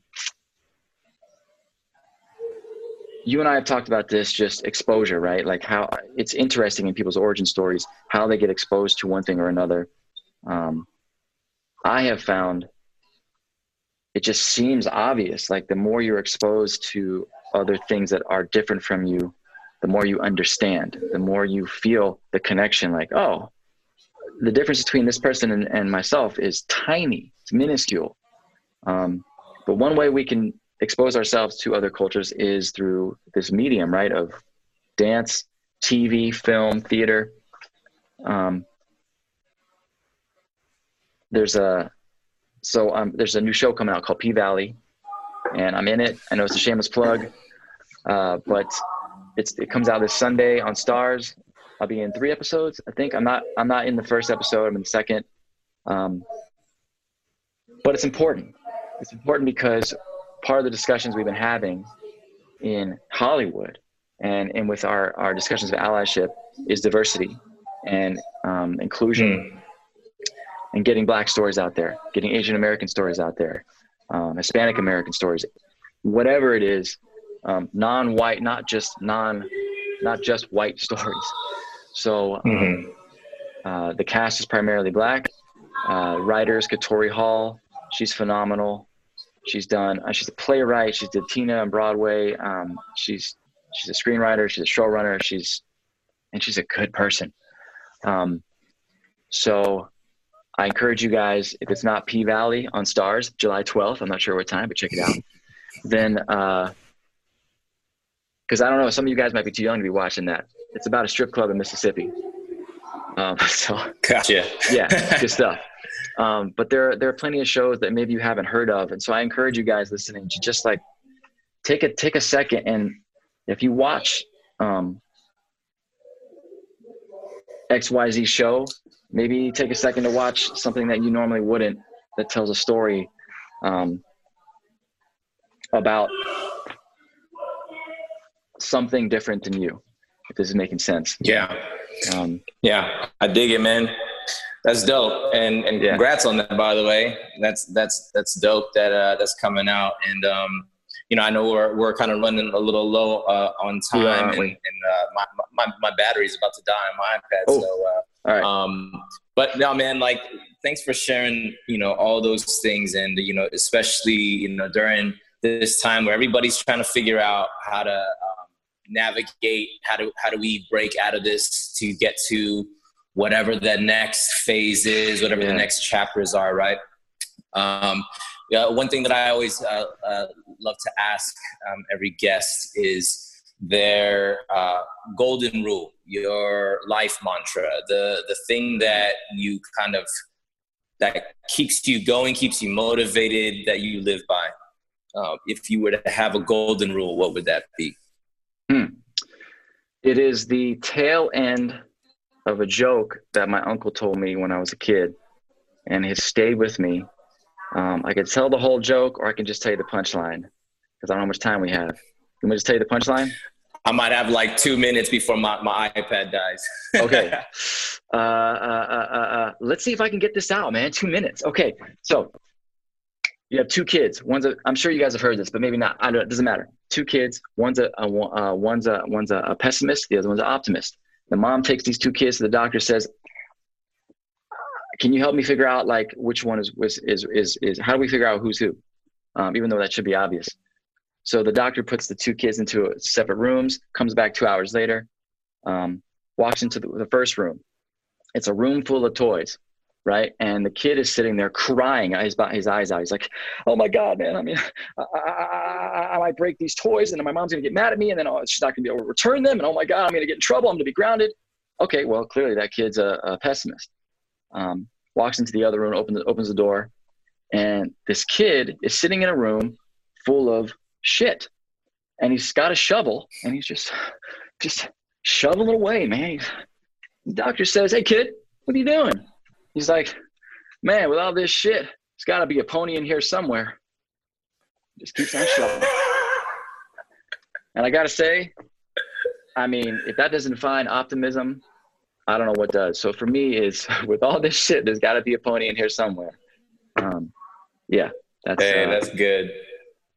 you and I have talked about this, just exposure, right? Like how it's interesting in people's origin stories, how they get exposed to one thing or another. Um, I have found it just seems obvious. Like the more you're exposed to other things that are different from you, the more you understand, the more you feel the connection. Like, oh, the difference between this person and, and myself is tiny, it's minuscule. Um, but one way we can expose ourselves to other cultures is through this medium, right? Of dance, TV, film, theater. Um, there's a so um, there's a new show coming out called P Valley, and I'm in it. I know it's a shameless plug, uh, but it's it comes out this Sunday on Starz. I'll be in three episodes. I think I'm not I'm not in the first episode. I'm in the second. Um, but it's important. It's important because part of the discussions we've been having in Hollywood and and with our our discussions of allyship is diversity and um, inclusion. Mm and getting black stories out there, getting Asian American stories out there, um, Hispanic American stories, whatever it is, um, non-white, not just non, not just white *laughs* stories. So um, mm-hmm. uh, the cast is primarily black. Uh, writers, Katori Hall, she's phenomenal. She's done. Uh, she's a playwright. She did Tina on Broadway. Um, she's she's a screenwriter. She's a showrunner. She's and she's a good person. Um, so I encourage you guys, if it's not P Valley on Starz, July 12th, I'm not sure what time, but check it out. *laughs* then, because uh, I don't know, some of you guys might be too young to be watching that. It's about a strip club in Mississippi. Um, *laughs* so, gotcha. yeah, good *laughs* stuff. Um, but there, there are plenty of shows that maybe you haven't heard of, and so I encourage you guys listening to just like take a take a second and if you watch um, XYZ show maybe take a second to watch something that you normally wouldn't that tells a story um, about something different than you if this is making sense. Yeah. Um, yeah. I dig it man that's dope and and yeah. congrats on that by the way that's that's that's dope that uh, that's coming out and um, you know, I know we're, we're kind of running a little low uh, on time, yeah, and, and uh, my, my my battery's about to die on my iPad. Oh. So, uh, all right. Um, but no, man, like, thanks for sharing, you know, all those things, and you know, especially you know during this time where everybody's trying to figure out how to um, navigate, how do how do we break out of this to get to whatever the next phase is, whatever yeah. the next chapters are, right? Um, yeah, one thing that I always uh, uh, love to ask um, every guest is their uh, golden rule, your life mantra, the the thing that you kind of that keeps you going, keeps you motivated, that you live by. Uh, if you were to have a golden rule, what would that be? Hmm. It is the tail end of a joke that my uncle told me when I was a kid, and it stayed with me um, I could tell the whole joke, or I can just tell you the punchline because I don't know how much time we have. Can we just tell you the punchline? I might have like two minutes before my, my iPad dies. *laughs* okay. Uh, uh, uh, uh, let's see if I can get this out, man. Two minutes. Okay. So you have two kids. One's a, I'm sure you guys have heard this, but maybe not. I don't, it doesn't matter. Two kids. One's a, a uh, one's a, one's a, pessimist. The other one's an optimist. The mom takes these two kids to the doctor, says, can you help me figure out like which one is is is is, is how do we figure out who's who? Um, even though that should be obvious. So the doctor puts the two kids into separate rooms. Comes back two hours later. Um, walks into the, the first room. It's a room full of toys, right? And the kid is sitting there crying, his, his eyes out. He's like, "Oh my god, man! I mean, I, I, I, might break these toys, and then my mom's gonna get mad at me, and then oh, she's not gonna be able to return them, and oh my god, I'm gonna get in trouble. I'm gonna be grounded." Okay, well, clearly that kid's a, a pessimist um, walks into the other room, opens opens the door, and this kid is sitting in a room full of shit, and he's got a shovel, and he's just just shoveling away, man. The doctor says, "Hey, kid, what are you doing?" He's like, "Man, with all this shit, there's got to be a pony in here somewhere." Just keeps on shoveling. And I gotta say, I mean, if that doesn't find optimism I don't know what does. So for me, is *laughs* with all this shit, there's got to be a pony in here somewhere. Um, yeah, that's hey, uh, that's good.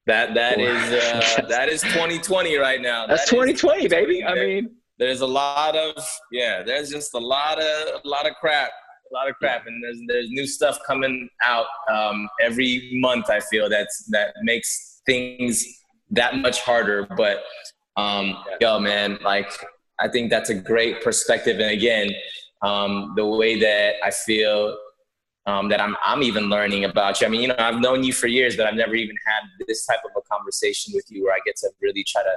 That that is uh, *laughs* that is 2020 right now. That's that 2020, is, baby. I mean, there's a lot of yeah. There's just a lot of a lot of crap a lot of crap, and there's there's new stuff coming out um, every month. I feel that's that makes things that much harder. But um, yo, man, like I think that's a great perspective. And again, um, the way that I feel um, that I'm, I'm even learning about you. I mean, you know, I've known you for years, but I've never even had this type of a conversation with you where I get to really try to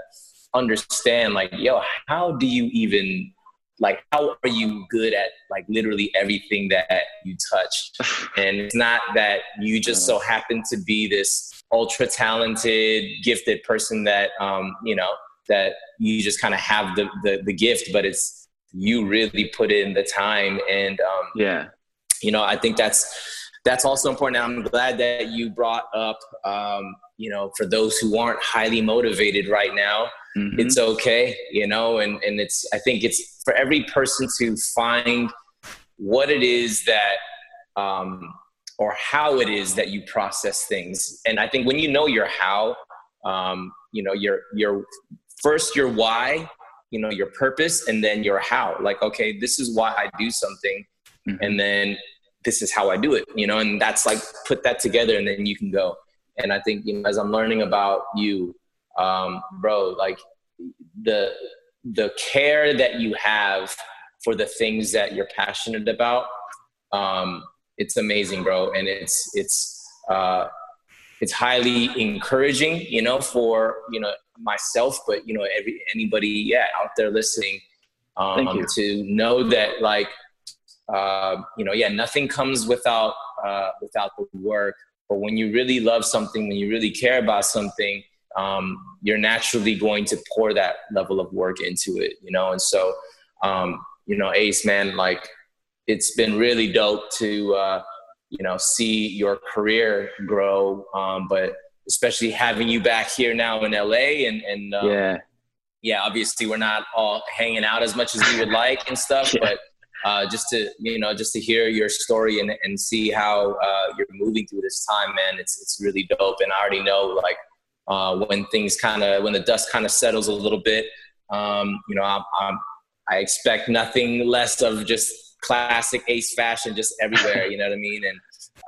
understand, like, yo, how do you even, like, how are you good at like literally everything that you touch? *sighs* And it's not that you just so happen to be this ultra talented, gifted person that, um, you know, that you just kind of have the, the, the gift, but it's you really put in the time and um, yeah. you know i think that's that's also important. I'm glad that you brought up um, you know for those who aren't highly motivated right now mm-hmm. it's okay you know and and it's i think it's for every person to find what it is that um, or how it is that you process things and i think when you know your how um, you know your your first your why you know your purpose and then your how like okay this is why i do something mm-hmm. and then this is how i do it you know and that's like put that together and then you can go and i think you know as i'm learning about you um, bro like the the care that you have for the things that you're passionate about um, it's amazing bro. And it's it's uh, it's highly encouraging you know for you know myself but you know every anybody yeah out there listening um, to know that like uh, you know yeah nothing comes without uh, without the work but when you really love something when you really care about something um, you're naturally going to pour that level of work into it you know and so um, you know ace man like it's been really dope to uh, you know see your career grow um, but especially having you back here now in LA and and um, yeah yeah obviously we're not all hanging out as much as we would like and stuff *laughs* yeah. but uh, just to you know just to hear your story and, and see how uh, you're moving through this time man it's it's really dope and I already know like uh, when things kind of when the dust kind of settles a little bit um, you know I'm, I'm, I expect nothing less of just classic ace fashion just everywhere you know what I mean and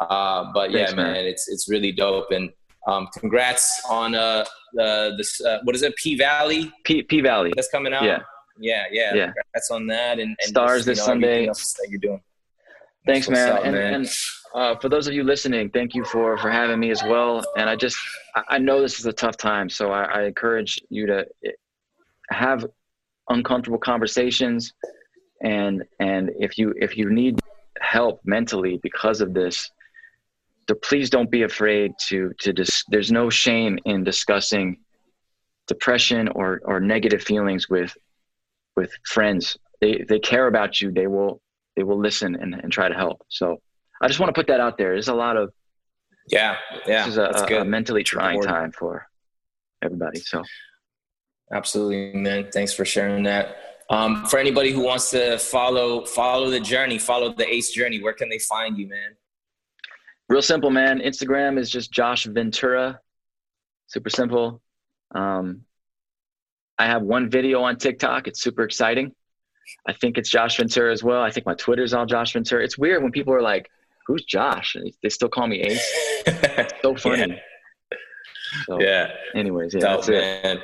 uh, but yeah, man, it's it's really dope. And um, congrats on uh, the this uh, what is it? P Valley. P P Valley. That's coming out. Yeah. Yeah, yeah. Yeah. Congrats on that and, and Starz just, this know, Sunday. that you're doing. Thanks, man. Up, and, man. and uh, for those of you listening, thank you for for having me as well. And I just I know this is a tough time, so I, I encourage you to eh, have uncomfortable conversations and and if you if you need help mentally because of this please don't be afraid to to dis- there's no shame in discussing depression or or negative feelings with with friends. They they care about you. They will they will listen and, and try to help. So i just want to put that out there. There's a lot of yeah yeah this is a, a, a mentally trying time for everybody so. Absolutely man. Thanks for sharing that. Um, for anybody who wants to follow follow the journey follow the ace journey where can they find you man? Real simple, man. Instagram is just Josh Ventura. Super simple. Um, I have one video on TikTok. It's super exciting. I think it's Josh Ventura as well. I think my Twitter's all Josh Ventura. It's weird when people are like, "Who's Josh?" And they still call me Ace. It's *laughs* so funny. yeah. So, yeah. Anyways, yeah, Dope, that's man. it.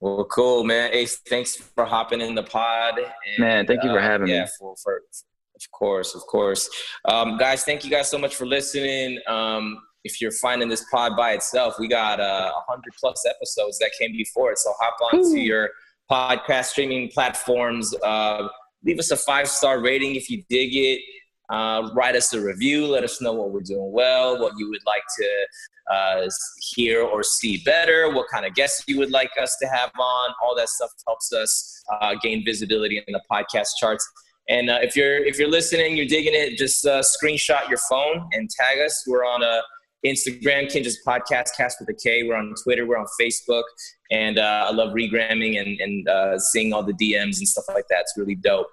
Well, cool, man. Ace, thanks for hopping in the pod. And, man, thank you for uh, having yeah, me. For, for of course, of course. Um, guys, thank you guys so much for listening. Um, if you're finding this pod by itself, we got uh, 100 plus episodes that came before it. So hop on to your podcast streaming platforms. Uh, leave us a five star rating if you dig it. Uh, write us a review. Let us know what we're doing well, what you would like to uh, hear or see better, what kind of guests you would like us to have on. All that stuff helps us uh, gain visibility in the podcast charts. And uh, if you're if you're listening, you're digging it, just uh, screenshot your phone and tag us. We're on uh, Instagram, Kinjaz Podcast, Cast with a K. We're on Twitter. We're on Facebook. And uh, I love regramming and, and uh, seeing all the DMs and stuff like that. It's really dope.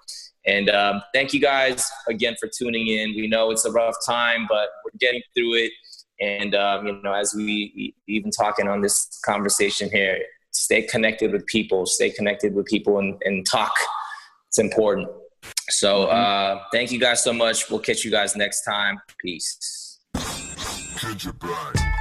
And um, thank you guys again for tuning in. We know it's a rough time, but we're getting through it. And um, you know, as we even talking on this conversation here, stay connected with people, stay connected with people, and, and talk. It's important. So uh, thank you guys so much. We'll catch you guys next time. Peace gingerbread.